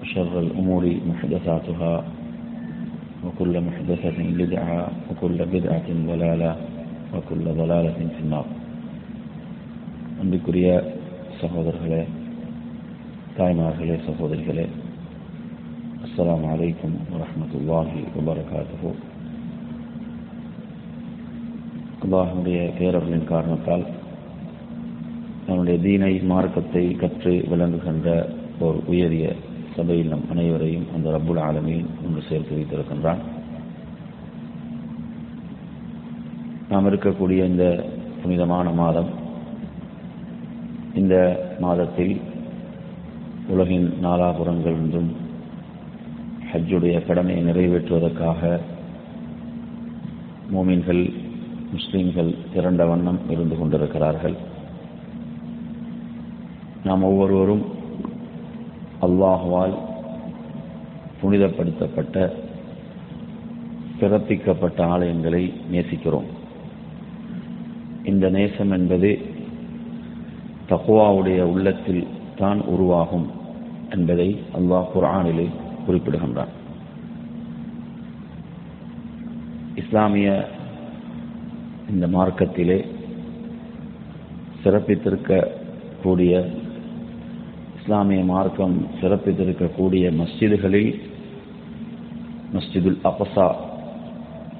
وشر الأمور محدثاتها وكل محدثة بدعة وكل بدعة ضلالة وكل ضلالة في النار அன்புக்குரிய சகோதரர்களே தாய்மார்களே சகோதரிகளே அஸ்ஸலாமு அலைக்கும் வரஹ்மத்துல்லாஹி வபரகாத்துஹு அல்லாஹுடைய பேரர்களின் காரணத்தால் நம்முடைய தீனை மார்க்கத்தை கற்று விளங்குகின்ற ஒரு உயரிய சபையில் நம் அனைவரையும் அந்த ரப்புல் ஆலமீன் ஒன்று சேர்த்து வைத்திருக்கின்றான். நாம் இருக்கக்கூடிய இந்த புனிதமான மாதம் இந்த மாதத்தில் உலகின் நாலாபுறங்களிலும் ஹஜ்ஜுடைய கடமையை நிறைவேற்றுவதற்காக மோமின்கள் முஸ்லீம்கள் திரண்ட வண்ணம் இருந்து கொண்டிருக்கிறார்கள். நாம் ஒவ்வொருவரும் அல்லாஹுவால் புனிதப்படுத்தப்பட்ட பிறப்பிக்கப்பட்ட ஆலயங்களை நேசிக்கிறோம். இந்த நேசம் என்பது தகுவாவுடைய உள்ளத்தில் தான் உருவாகும் என்பதை அல்லாஹ் குரானிலே குறிப்பிடுகின்றான். இஸ்லாமிய இந்த மார்க்கத்திலே சிறப்பித்திருக்கக்கூடிய இஸ்லாமிய மார்க்கம் சிறப்பித்திருக்கக்கூடிய மஸ்ஜிதுகளில் மஸ்ஜிதுல் அபசா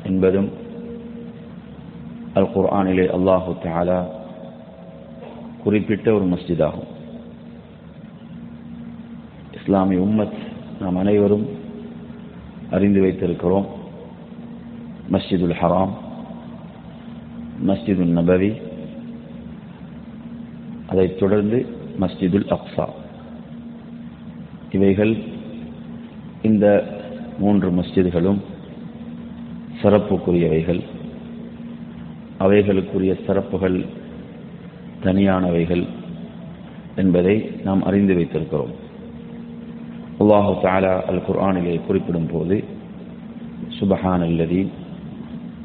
என்பதும் அல் குர்ஆனிலே அல்லாஹு தாலா குறிப்பிட்ட ஒரு மஸ்ஜிதாகும். இஸ்லாமிய உம்மத் நாம் அனைவரும் அறிந்து வைத்திருக்கிறோம். மஸ்ஜிதுல் ஹராம் மஸ்ஜிதுல் நபவி அதைத் தொடர்ந்து மஸ்ஜிதுல் அக்ஸா. இவைகள் இந்த மூன்று மஸ்ஜிதுகளும் சிறப்புக்குரியவைகள். அவைகளுக்குரிய சிறப்புகள் தனியானவைகள் என்பதை நாம் அறிந்து வைத்திருக்கிறோம். அல்லாஹு தாலா அல் குர்ஆனிலே குறிப்பிடும் போது சுபஹான் அல்லதி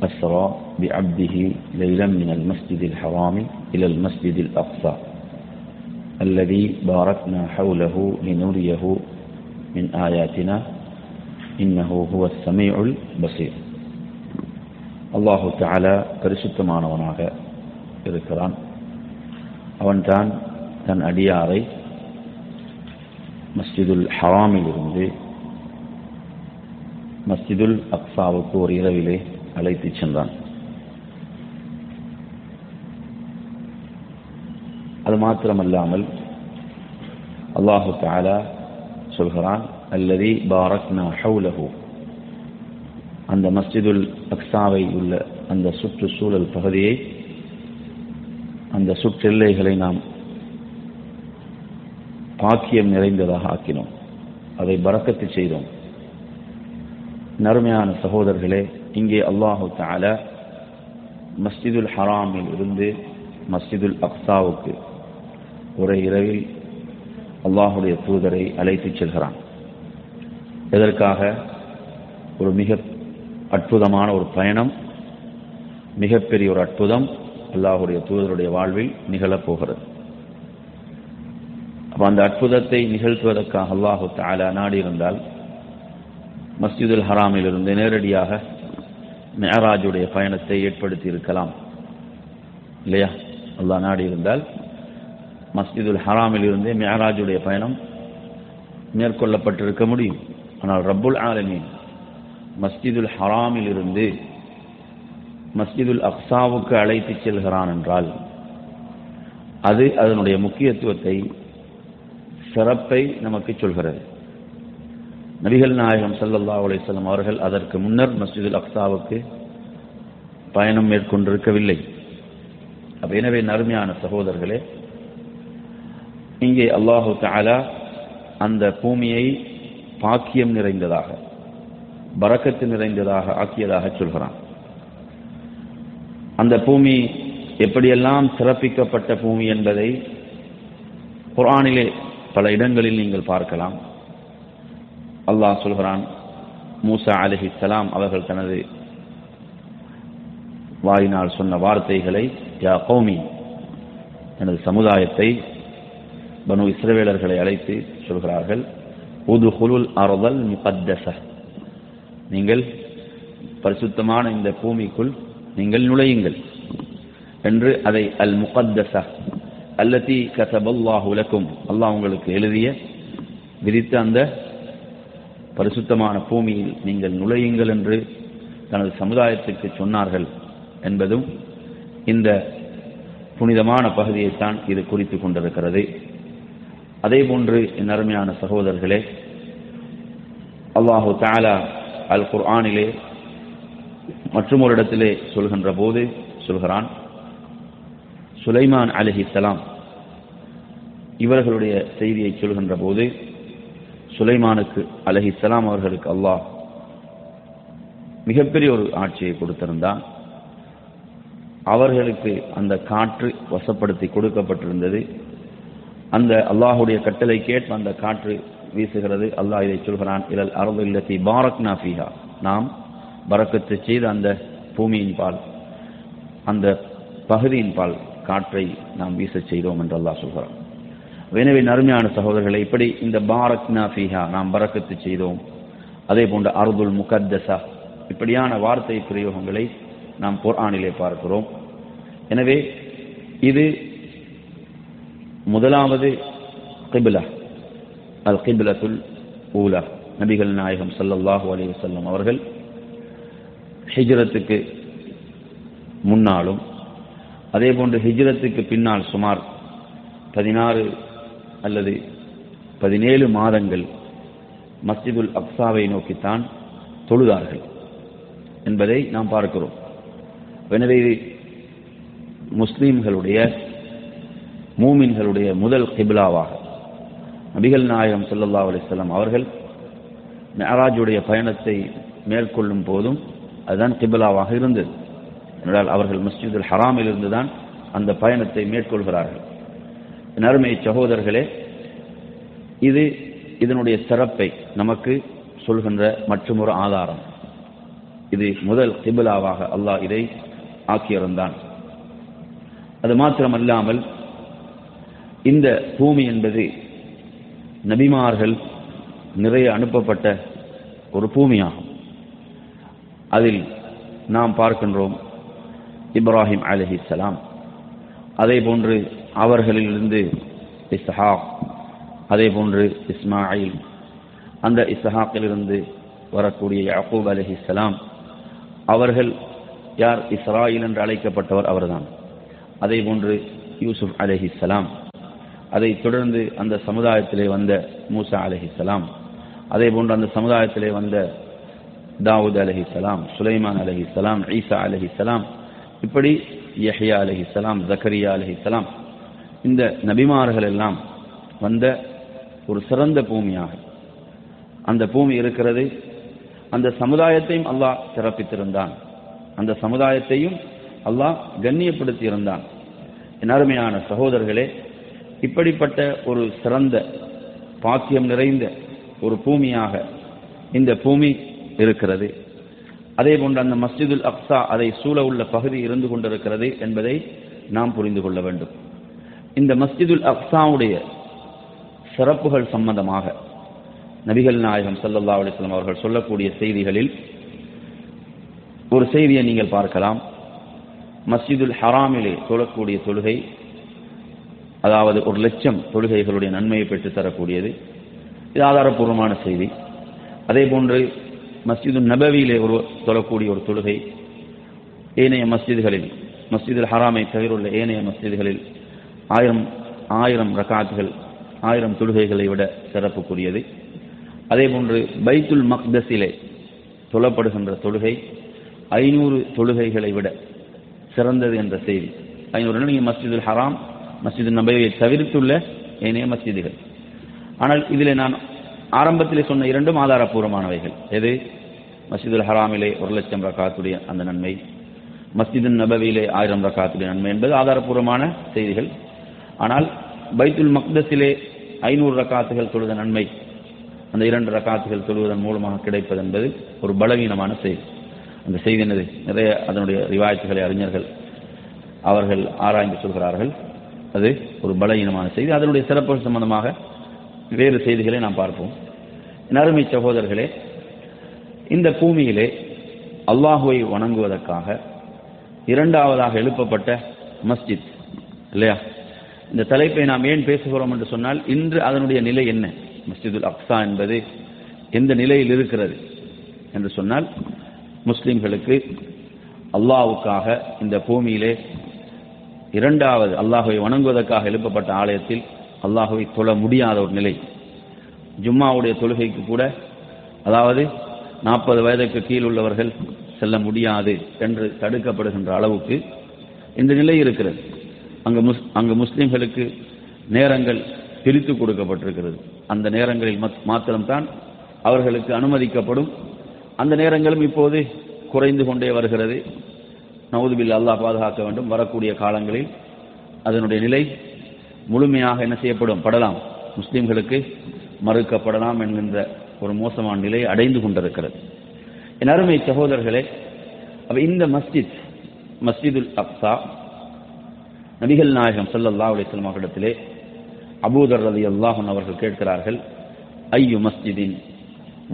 அஸ்ரா பி அப்திஹி லைலம் மின் அல் மஸ்ஜிதில் ஹவாமி இல் அல் மஸ்ஜிதில் அப்சா الذي باركنا حوله لنريه من آياتنا إنه هو السميع البصير அல்லாஹு தாலா பரிசுத்தமானவனாக இருக்கிறான் அவன்தான் தன் அடியாரை மஸ்ஜிதுல் ஹராமில் இருந்து மஸ்ஜிதுல் அக்ஸாவுக்கு ஒரு இரவிலே அழைத்துச் சென்றான் அது மாத்திரமல்லாமல் அல்லாஹு தாலா சொல்கிறான் அல்லதி பாரக்னா ஹவுலஹூ அந்த மஸ்ஜிதுல் அக்ஸாவை உள்ள அந்த சுற்றுச்சூழல் பகுதியை அந்த சுற்றெல்லைகளை நாம் பாக்கியம் நிறைந்ததாக ஆக்கினோம். அதை பறக்கத்து செய்தோம். நறுமையான சகோதரர்களே இங்கே அல்லாஹு தால மஸ்ஜிதுல் ஹராமில் இருந்து மஸ்ஜிதுல் அக்ஸாவுக்கு ஒரே இரவில் அல்லாஹுடைய தூதரை அழைத்துச் செல்கிறான். எதற்காக ஒரு மிக அற்புதமான ஒரு பயணம் மிகப்பெரிய ஒரு அற்புதம் அல்லாஹுடைய தூதருடைய வாழ்வில் நிகழப் போகிறது. அப்போ அந்த அற்புதத்தை நிகழ்த்துவதற்காக அல்லாஹு தாலா நாடி இருந்தால் மஸ்ஜிதுல் ஹராமிலிருந்து நேரடியாக மேராஜுடைய பயணத்தை ஏற்படுத்தி இருக்கலாம். இல்லையா? அல்லாஹ் நாடி இருந்தால் மஸ்ஜிதுல் ஹராமில் இருந்தே மேராஜுடைய பயணம் மேற்கொள்ளப்பட்டிருக்க முடியும். ஆனால் ரப்புல் ஆலமீன் மஸ்ஜிதுல் ஹராமில் இருந்து மஸ்ஜிதுல் அக்ஸாவுக்கு அழைத்து செல்கிறான் என்றால் அது அதனுடைய முக்கியத்துவத்தை சிறப்பை நமக்கு சொல்கிறது. நபிகள் நாயகம் சல்லல்லா அலிஸ்லாம் அவர்கள் அதற்கு முன்னர் மஸ்ஜிதுல் அக்ஸாவுக்கு பயணம் மேற்கொண்டிருக்கவில்லை. அப்ப எனவே நறுமையான சகோதரர்களே இங்கே அல்லாஹு தாலா அந்த பூமியை பாக்கியம் நிறைந்ததாக பறக்கத்து நிறைந்ததாக ஆக்கியதாக சொல்கிறான். அந்த பூமி எப்படியெல்லாம் சிறப்பிக்கப்பட்ட பூமி என்பதை குரானிலே பல இடங்களில் நீங்கள் பார்க்கலாம். அல்லாஹ் சொல்கிறான் மூசா அலஹி சலாம் அவர்கள் தனது வாயினால் சொன்ன வார்த்தைகளை யா கௌமி எனது சமுதாயத்தை பனு இஸ்ரவேலர்களை அழைத்து சொல்கிறார்கள் உது ஹுலுல் அறுதல் முகத்தச. நீங்கள் பரிசுத்தமான இந்த பூமிக்குள் நீங்கள் நுழையுங்கள் என்று அதை அல் முகத்தச அல்லத்தி கசபல்லாஹ் உலக்கும் அல்லாஹ் உங்களுக்கு எழுதிய விதித்த அந்த பரிசுத்தமான பூமியில் நீங்கள் நுழையுங்கள் என்று தனது சமுதாயத்துக்கு சொன்னார்கள் என்பதும் இந்த புனிதமான பகுதியைத்தான் இது குறித்து கொண்டிருக்கிறது. அதே போன்று என் அருமையான சகோதரர்களே அல்லாஹு தாலா அல் குர்ஆனிலே மற்றும் ஒரு இடத்திலே சொல்கின்ற போது சொல்கிறான் சுலைமான் அலஹிசலாம் இவர்களுடைய செய்தியை சொல்கின்ற போது சுலைமானுக்கு அலஹி சலாம் அவர்களுக்கு அல்லாஹ் மிகப்பெரிய ஒரு ஆட்சியை கொடுத்திருந்தான். அவர்களுக்கு அந்த காற்று வசப்படுத்தி கொடுக்கப்பட்டிருந்தது. அந்த அல்லாஹுடைய கட்டளை கேட்டு அந்த காற்று வீசுகிறது. அல்லாஹ் இதை சொல்கிறான் இதில் அரபு இல்லத்தி பாரக் நாஃபிஹா நாம் பறக்கத்து செய்த அந்த பூமியின் பால் அந்த பகுதியின் பால் காற்றை நாம் வீச செய்தோம் என்று அல்லாஹ் சொல்கிறான். எனவே நறுமையான சகோதரர்களை இப்படி இந்த பாரக் நாஃபிஹா நாம் பறக்கத்து செய்தோம். அதே போன்ற அருதுல் முகத்தசா இப்படியான வார்த்தை பிரயோகங்களை நாம் குர்ஆனிலே பார்க்கிறோம். எனவே இது முதலாவது கிபிலா அல் கிபிலத்துல் ஊலா. நபிகள் நாயகம் சல்லல்லாஹு அலி வல்லம் அவர்கள் ஹிஜ்ரத்துக்கு முன்னாலும் அதே போன்று ஹிஜ்ரத்துக்கு பின்னால் சுமார் பதினாறு அல்லது பதினேழு மாதங்கள் மஸ்ஜிதுல் அக்ஸாவை நோக்கித்தான் தொழுதார்கள் என்பதை நாம் பார்க்கிறோம். எனவே முஸ்லீம்களுடைய மூமின்களுடைய முதல் கிபிலாவாக. நபிகள் நாயகம் சொல்லல்லா அலிஸ்லாம் அவர்கள் மெஹராஜுடைய பயணத்தை மேற்கொள்ளும் போதும் அதுதான் கிபிலாவாக இருந்தது. என்றால் அவர்கள் மஸ்ஜிதுல் ஹராமில் இருந்துதான் அந்த பயணத்தை மேற்கொள்கிறார்கள். நறுமை சகோதரர்களே இது இதனுடைய சிறப்பை நமக்கு சொல்கின்ற மற்றொரு ஆதாரம். இது முதல் கிபிலாவாக அல்லாஹ் இதை ஆக்கியிருந்தான். அது மாத்திரமல்லாமல் இந்த பூமி என்பது நபிமார்கள் நிறைய அனுப்பப்பட்ட ஒரு பூமியாகும். அதில் நாம் பார்க்கின்றோம் இப்ராஹிம் அலஹி சலாம் அதே போன்று அவர்களிலிருந்து இஸ்ஹாக் அதே போன்று இஸ்மாயில். அந்த இஸ்ஹாக்கிலிருந்து வரக்கூடிய யாக்கூப் அலஹி சலாம் அவர்கள் யார்? இஸ்ராயில் என்று அழைக்கப்பட்டவர் அவர்தான். அதே போன்று யூசுப் அலஹி சலாம் அதை தொடர்ந்து அந்த சமுதாயத்திலே வந்த மூசா அலஹிசலாம் அதே போன்று அந்த சமுதாயத்திலே வந்த தாவூத் அலஹிசலாம் சுலைமான் அலஹிசலாம் ஈசா அலஹிசலாம் இப்படி யஹியா அலஹிசலாம் ஜக்கரியா அலஹிசலாம் இந்த நபிமார்கள் எல்லாம் வந்த ஒரு சிறந்த பூமியாக. அந்த பூமி இருக்கிறது அந்த சமுதாயத்தையும் அல்லாஹ் சிறப்பித்திருந்தான். அந்த சமுதாயத்தையும் அல்லாஹ் கண்ணியப்படுத்தி இருந்தான் என் அருமையான சகோதரர்களே இப்படிப்பட்ட ஒரு சிறந்த பாக்கியம் நிறைந்த ஒரு பூமியாக இந்த பூமி இருக்கிறது. அதே போன்று அந்த மஸ்ஜிதுல் அக்ஸா அதை சூழ உள்ள பகுதி இருந்து கொண்டிருக்கிறது என்பதை நாம் புரிந்து கொள்ள வேண்டும். இந்த மஸ்ஜிதுல் அக்ஸாவுடைய சிறப்புகள் சம்பந்தமாக நபிகள் நாயகம் சல்லல்லா அலிஸ்லாம் அவர்கள் சொல்லக்கூடிய செய்திகளில் ஒரு செய்தியை நீங்கள் பார்க்கலாம். மஸ்ஜிதுல் ஹராமிலே சொல்லக்கூடிய தொழுகை அதாவது ஒரு லட்சம் தொழுகைகளுடைய நன்மையை பெற்றுத் தரக்கூடியது. இது ஆதாரபூர்வமான செய்தி. அதே போன்று மஸ்ஜிது நபவியிலே ஒரு தொழக்கூடிய ஒரு தொழுகை ஏனைய மஸ்ஜிதுகளில் மஸ்ஜிதுல் ஹராமை தவிர உள்ள ஏனைய மஸ்ஜிதுகளில் ஆயிரம் ஆயிரம் ரகாத்துகள் ஆயிரம் தொழுகைகளை விட சிறப்புக்குரியது. அதே போன்று பைத்துல் மக்தஸிலே தொழப்படுகின்ற தொழுகை ஐநூறு தொழுகைகளை விட சிறந்தது என்ற செய்தி. ஐநூறு நீங்கள் மஸ்ஜிதுல் ஹராம் மஸ்ஜிது நபையை தவிர்த்துள்ள ஏனைய மஸ்ஜிதுகள். ஆனால் இதில் நான் ஆரம்பத்தில் சொன்ன இரண்டும் ஆதாரப்பூர்வமானவைகள் எது? மஸ்ஜிதுல் ஹராமிலே ஒரு லட்சம் ரக்காத்துடைய அந்த நன்மை. மஸ்ஜிது நபவியிலே ஆயிரம் ரக்காத்துடைய நன்மை என்பது ஆதாரபூர்வமான செய்திகள். ஆனால் பைத்துல் மக்தஸிலே ஐநூறு ரக்காத்துகள் தொழுத நன்மை அந்த இரண்டு ரக்காத்துகள் தொழுவதன் மூலமாக கிடைப்பது என்பது ஒரு பலவீனமான செய்தி. அந்த செய்தி என்னது? நிறைய அதனுடைய ரிவாயத்துகளை அறிஞர்கள் அவர்கள் ஆராய்ந்து சொல்கிறார்கள். அது ஒரு பலவீனமான செய்தி. அதனுடைய சிறப்பு சம்பந்தமாக வேறு செய்திகளை நாம் பார்ப்போம். நறுமை சகோதரர்களே இந்த பூமியிலே அல்லாஹுவை வணங்குவதற்காக இரண்டாவதாக எழுப்பப்பட்ட மஸ்ஜித் இல்லையா? இந்த தலைப்பை நாம் ஏன் பேசுகிறோம் என்று சொன்னால் இன்று அதனுடைய நிலை என்ன? மஸ்ஜிதுல் அக்ஸா என்பது எந்த நிலையில் இருக்கிறது என்று சொன்னால் முஸ்லிம்களுக்கு அல்லாவுக்காக இந்த பூமியிலே இரண்டாவது அல்லாஹுவை வணங்குவதற்காக எழுப்பப்பட்ட ஆலயத்தில் அல்லாஹுவை தொழ முடியாத ஒரு நிலை. ஜும்மாவுடைய தொழுகைக்கு கூட அதாவது நாற்பது வயதுக்கு கீழ் உள்ளவர்கள் செல்ல முடியாது என்று தடுக்கப்படுகின்ற அளவுக்கு இந்த நிலை இருக்கிறது. அங்கு முஸ் அங்கு முஸ்லிம்களுக்கு நேரங்கள் பிரித்து கொடுக்கப்பட்டிருக்கிறது. அந்த நேரங்களில் மத்- மாத்திரம்தான் அவர்களுக்கு அனுமதிக்கப்படும். அந்த நேரங்களும் இப்போது குறைந்து கொண்டே வருகிறது. நவுதுபில் அல்லாஹ் பாதுகாக்க வேண்டும். வரக்கூடிய காலங்களில் அதனுடைய நிலை முழுமையாக என்ன செய்யப்படும்? படலாம். முஸ்லீம்களுக்கு மறுக்கப்படலாம் என்கின்ற ஒரு மோசமான நிலை அடைந்து கொண்டிருக்கிறது. என் அருமை சகோதரர்களே அப்ப இந்த மஸ்ஜித் மஸ்ஜிதுல் அப்சா நபிகள் நாயகம் சல்லல்லா அலைஹி வஸல்லம் அவர்களிடத்திலே அபூதர் ரதி அல்லாஹன் அவர்கள் கேட்கிறார்கள் ஐயு மஸ்ஜிதின்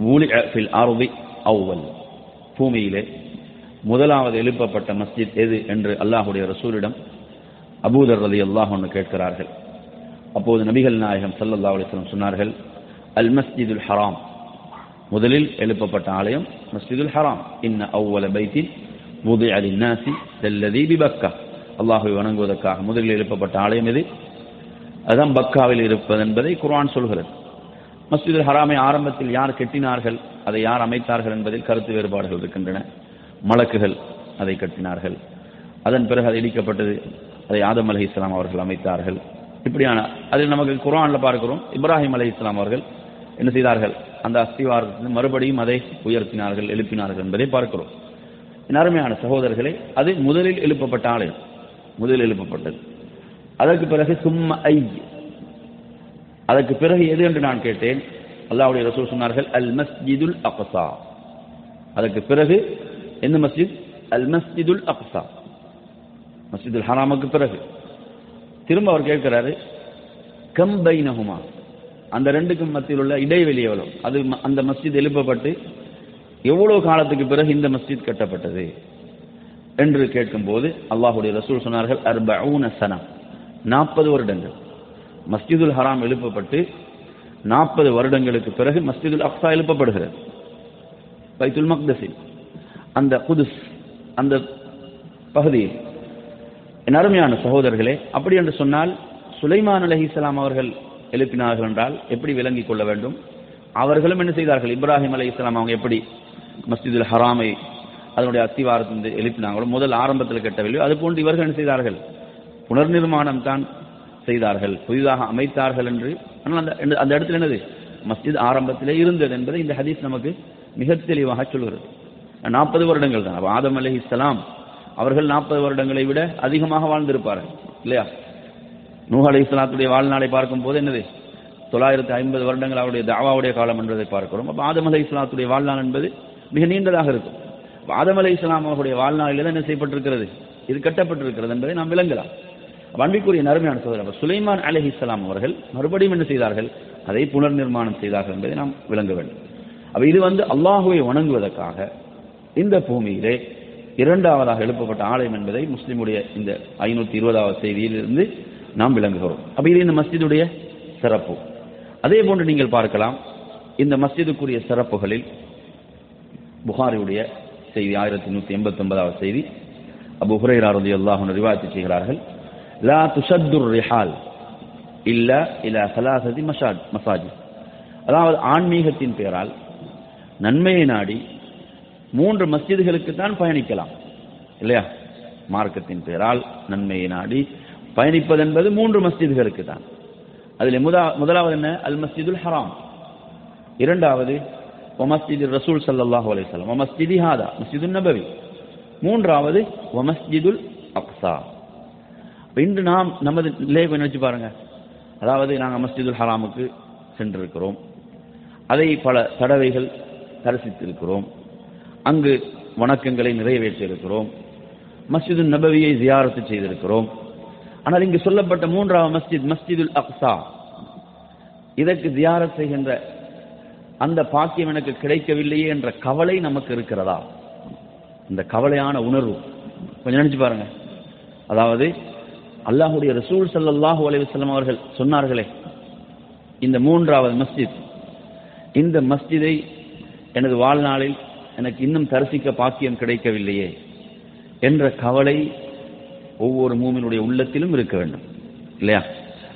ஊலிஅ ஃபில் அர்தி அவ்வல்? பூமியிலே முதலாவது எழுப்பப்பட்ட மஸ்ஜித் எது என்று அல்லாஹுடைய ரசூலிடம் அபூதர் ரதி அல்லாஹ் ஒன்று கேட்கிறார்கள். அப்போது நபிகள் நாயகம் சல்லல்லா அலிஸ்லம் சொன்னார்கள் அல் மஸ்ஜிதுல் ஹராம். முதலில் எழுப்பப்பட்ட ஆலயம் மஸ்ஜிதுல் ஹராம். இன்ன அவ்வல பைத்தின் முது அலி நாசி செல்லதி பிபக்கா அல்லாஹுவை வணங்குவதற்காக முதலில் எழுப்பப்பட்ட ஆலயம் எது? அதுதான் பக்காவில் இருப்பது என்பதை குர்ஆன் சொல்கிறது. மஸ்ஜிதுல் ஹராமை ஆரம்பத்தில் யார் கெட்டினார்கள் அதை யார் அமைத்தார்கள் என்பதில் கருத்து வேறுபாடுகள் இருக்கின்றன. மலக்குகள் அதை கட்டினார்கள். அதன் பிறகு அது இடிக்கப்பட்டது. அதை ஆதம் அலி இஸ்லாம் அவர்கள் அமைத்தார்கள். இப்படியான அதில் நமக்கு குரானில் பார்க்கிறோம். இப்ராஹிம் அலி இஸ்லாம் அவர்கள் என்ன செய்தார்கள்? அந்த அஸ்திவாரத்தில் மறுபடியும் அதை உயர்த்தினார்கள் எழுப்பினார்கள் என்பதை பார்க்கிறோம். அருமையான சகோதரர்களே அது முதலில் எழுப்பப்பட்ட ஆலயம். முதலில் எழுப்பப்பட்டது. அதற்கு பிறகு சும்ம ஐ. அதற்கு பிறகு எது என்று நான் கேட்டேன். அல்லாஹ்வுடைய ரசூல் சொன்னார்கள் அல் மஸ்ஜிதுல் அக்ஸா. அதற்கு பிறகு எந்த மஸ்ஜித் அல் மஸ்ஜிதுல் அக்சா மஸ்ஜிதுல் ஹராமுக்கு பிறகு. திரும்ப அவர் கேட்கிறாரு கம் பைனஹுமா? அந்த ரெண்டுக்கும் மத்தியில் உள்ள இடைவெளி எவ்வளவு? அது அந்த மஸ்ஜித் எழுப்பப்பட்டு எவ்வளவு காலத்துக்கு பிறகு இந்த மஸ்ஜித் கட்டப்பட்டது? என்று கேட்கும்போது அல்லாஹுடைய ரசூல் சொன்னார்கள் அர்பஊன நாற்பது வருடங்கள். மஸ்ஜிதுல் ஹராம் எழுப்பப்பட்டு நாற்பது வருடங்களுக்கு பிறகு மஸ்ஜிதுல் அக்ஸா எழுப்பப்படுகிறது. பைத்துல் மக்தஸில். அந்த குதுஸ் அந்த பகுதியில் என் அருமையான சகோதரர்களே அப்படி என்று சொன்னால் சுலைமான் அலைஹிஸ்ஸலாம் அவர்கள் எழுப்பினார்கள் என்றால் எப்படி விளங்கிக் கொள்ள வேண்டும்? அவர்களும் என்ன செய்தார்கள்? இப்ராஹிம் அலைஹிஸ்ஸலாம் அவங்க எப்படி மஸ்ஜிதுல் ஹராமை அதனுடைய அத்திவாரத்திலிருந்து எழுப்பினாங்களோ? முதல் ஆரம்பத்தில் கட்டவில்லையோ அது போன்று இவர்கள் என்ன செய்தார்கள்? புனர்நிர்மாணம் தான் செய்தார்கள் புதிதாக அமைத்தார்கள் என்று. ஆனால் அந்த அந்த இடத்துல என்னது? மஸ்ஜித் ஆரம்பத்திலே இருந்தது என்பதை இந்த ஹதீஸ் நமக்கு மிக தெளிவாக சொல்கிறது. நாற்பது வருடங்கள் தான். ஆதம் அலி இஸ்லாம் அவர்கள் நாற்பது வருடங்களை விட அதிகமாக வாழ்ந்திருப்பார்கள் இல்லையா? நூஹ் இஸ்லாத்துடைய வாழ்நாளை பார்க்கும்போது என்னது? தொள்ளாயிரத்தி ஐம்பது வருடங்கள் அவருடைய தாவாவுடைய காலம் என்பதை பார்க்கிறோம். அப்ப ஆதம் அலைஹிஸ்ஸலாத்துடைய வாழ்நாள் என்பது மிக நீண்டதாக இருக்கும். ஆதம் அலி இஸ்லாம் அவர்களுடைய வாழ்நாளில் தான் என்ன செய்யப்பட்டிருக்கிறது? இது கட்டப்பட்டிருக்கிறது என்பதை நாம் விளங்கலாம். அப்ப அன்பிற்குரிய நறுமையான சோதரர் சுலைமான் அலஹி இஸ்லாம் அவர்கள் மறுபடியும் என்ன செய்தார்கள்? அதை புனர் நிர்மாணம் செய்தார்கள் என்பதை நாம் விளங்க வேண்டும். அப்ப இது வந்து அல்லாஹுவை வணங்குவதற்காக இந்த பூமியிலே இரண்டாவதாக எழுப்பப்பட்ட ஆலயம் என்பதை முஸ்லிமுடைய இந்த ஐநூத்தி இருபதாவது செய்தியிலிருந்து நாம் விளங்குகிறோம். அப்ப இது இந்த மஸ்ஜிதுடைய சிறப்பு. அதே போன்று நீங்கள் பார்க்கலாம் இந்த மஸ்ஜிதுக்குரிய சிறப்புகளில் புகாரியுடைய செய்தி ஆயிரத்தி நூத்தி எண்பத்தி ஒன்பதாவது செய்தி அபு ஹுரைரா ரலியல்லாஹு ரிவாயத்து செய்கிறார்கள் லா துஷத்துர் ரிஹால் இல்ல இல சலாசதி மசாஜ் மசாஜ் அதாவது ஆன்மீகத்தின் பெயரால் நன்மையை நாடி மூன்று மஸ்ஜிதுகளுக்கு தான் பயணிக்கலாம். இல்லையா? மார்க்கத்தின் பெயரால் நன்மையை நாடி பயணிப்பது என்பது மூன்று மஸ்ஜிதுகளுக்கு தான் அதில் முதா முதலாவது என்ன? அல் மஸ்ஜிதுல் ஹராம். இரண்டாவது ஒமஸ்ஜிது ரசூல் சல்லாஹு அலையம் ஒமஸ்ஜிதி ஹாதா மஸ்ஜிது நபவி. மூன்றாவது ஒமஸ்ஜிதுல் அப்சா இன்று நாம் நமது நிலையை கொஞ்சம் வச்சு பாருங்க. அதாவது நாங்கள் மஸ்ஜிதுல் ஹராமுக்கு சென்றிருக்கிறோம். அதை பல தடவைகள் தரிசித்திருக்கிறோம். அங்கு வணக்கங்களை நிறைவேற்றியிருக்கிறோம். மஸ்ஜிது நபவியை ஜியாரத்து செய்திருக்கிறோம். ஆனால் இங்கு சொல்லப்பட்ட மூன்றாவது மஸ்ஜித் மஸ்ஜிதுல் அக்சா இதற்கு ஜியாரத் செய்கின்ற அந்த பாக்கியம் எனக்கு கிடைக்கவில்லையே என்ற கவலை நமக்கு இருக்கிறதா? இந்த கவலையான உணர்வு. கொஞ்சம் நினைச்சு பாருங்க. அதாவது அல்லாஹுடைய ரசூல் சல்லாஹூ அலைவசல்லம் அவர்கள் சொன்னார்களே இந்த மூன்றாவது மஸ்ஜித் இந்த மஸ்ஜிதை எனது வாழ்நாளில் எனக்கு இன்னும் தரிசிக்க பாக்கியம் கிடைக்கவில்லையே என்ற கவலை ஒவ்வொரு மூமினுடைய உள்ளத்திலும் இருக்க வேண்டும். இல்லையா?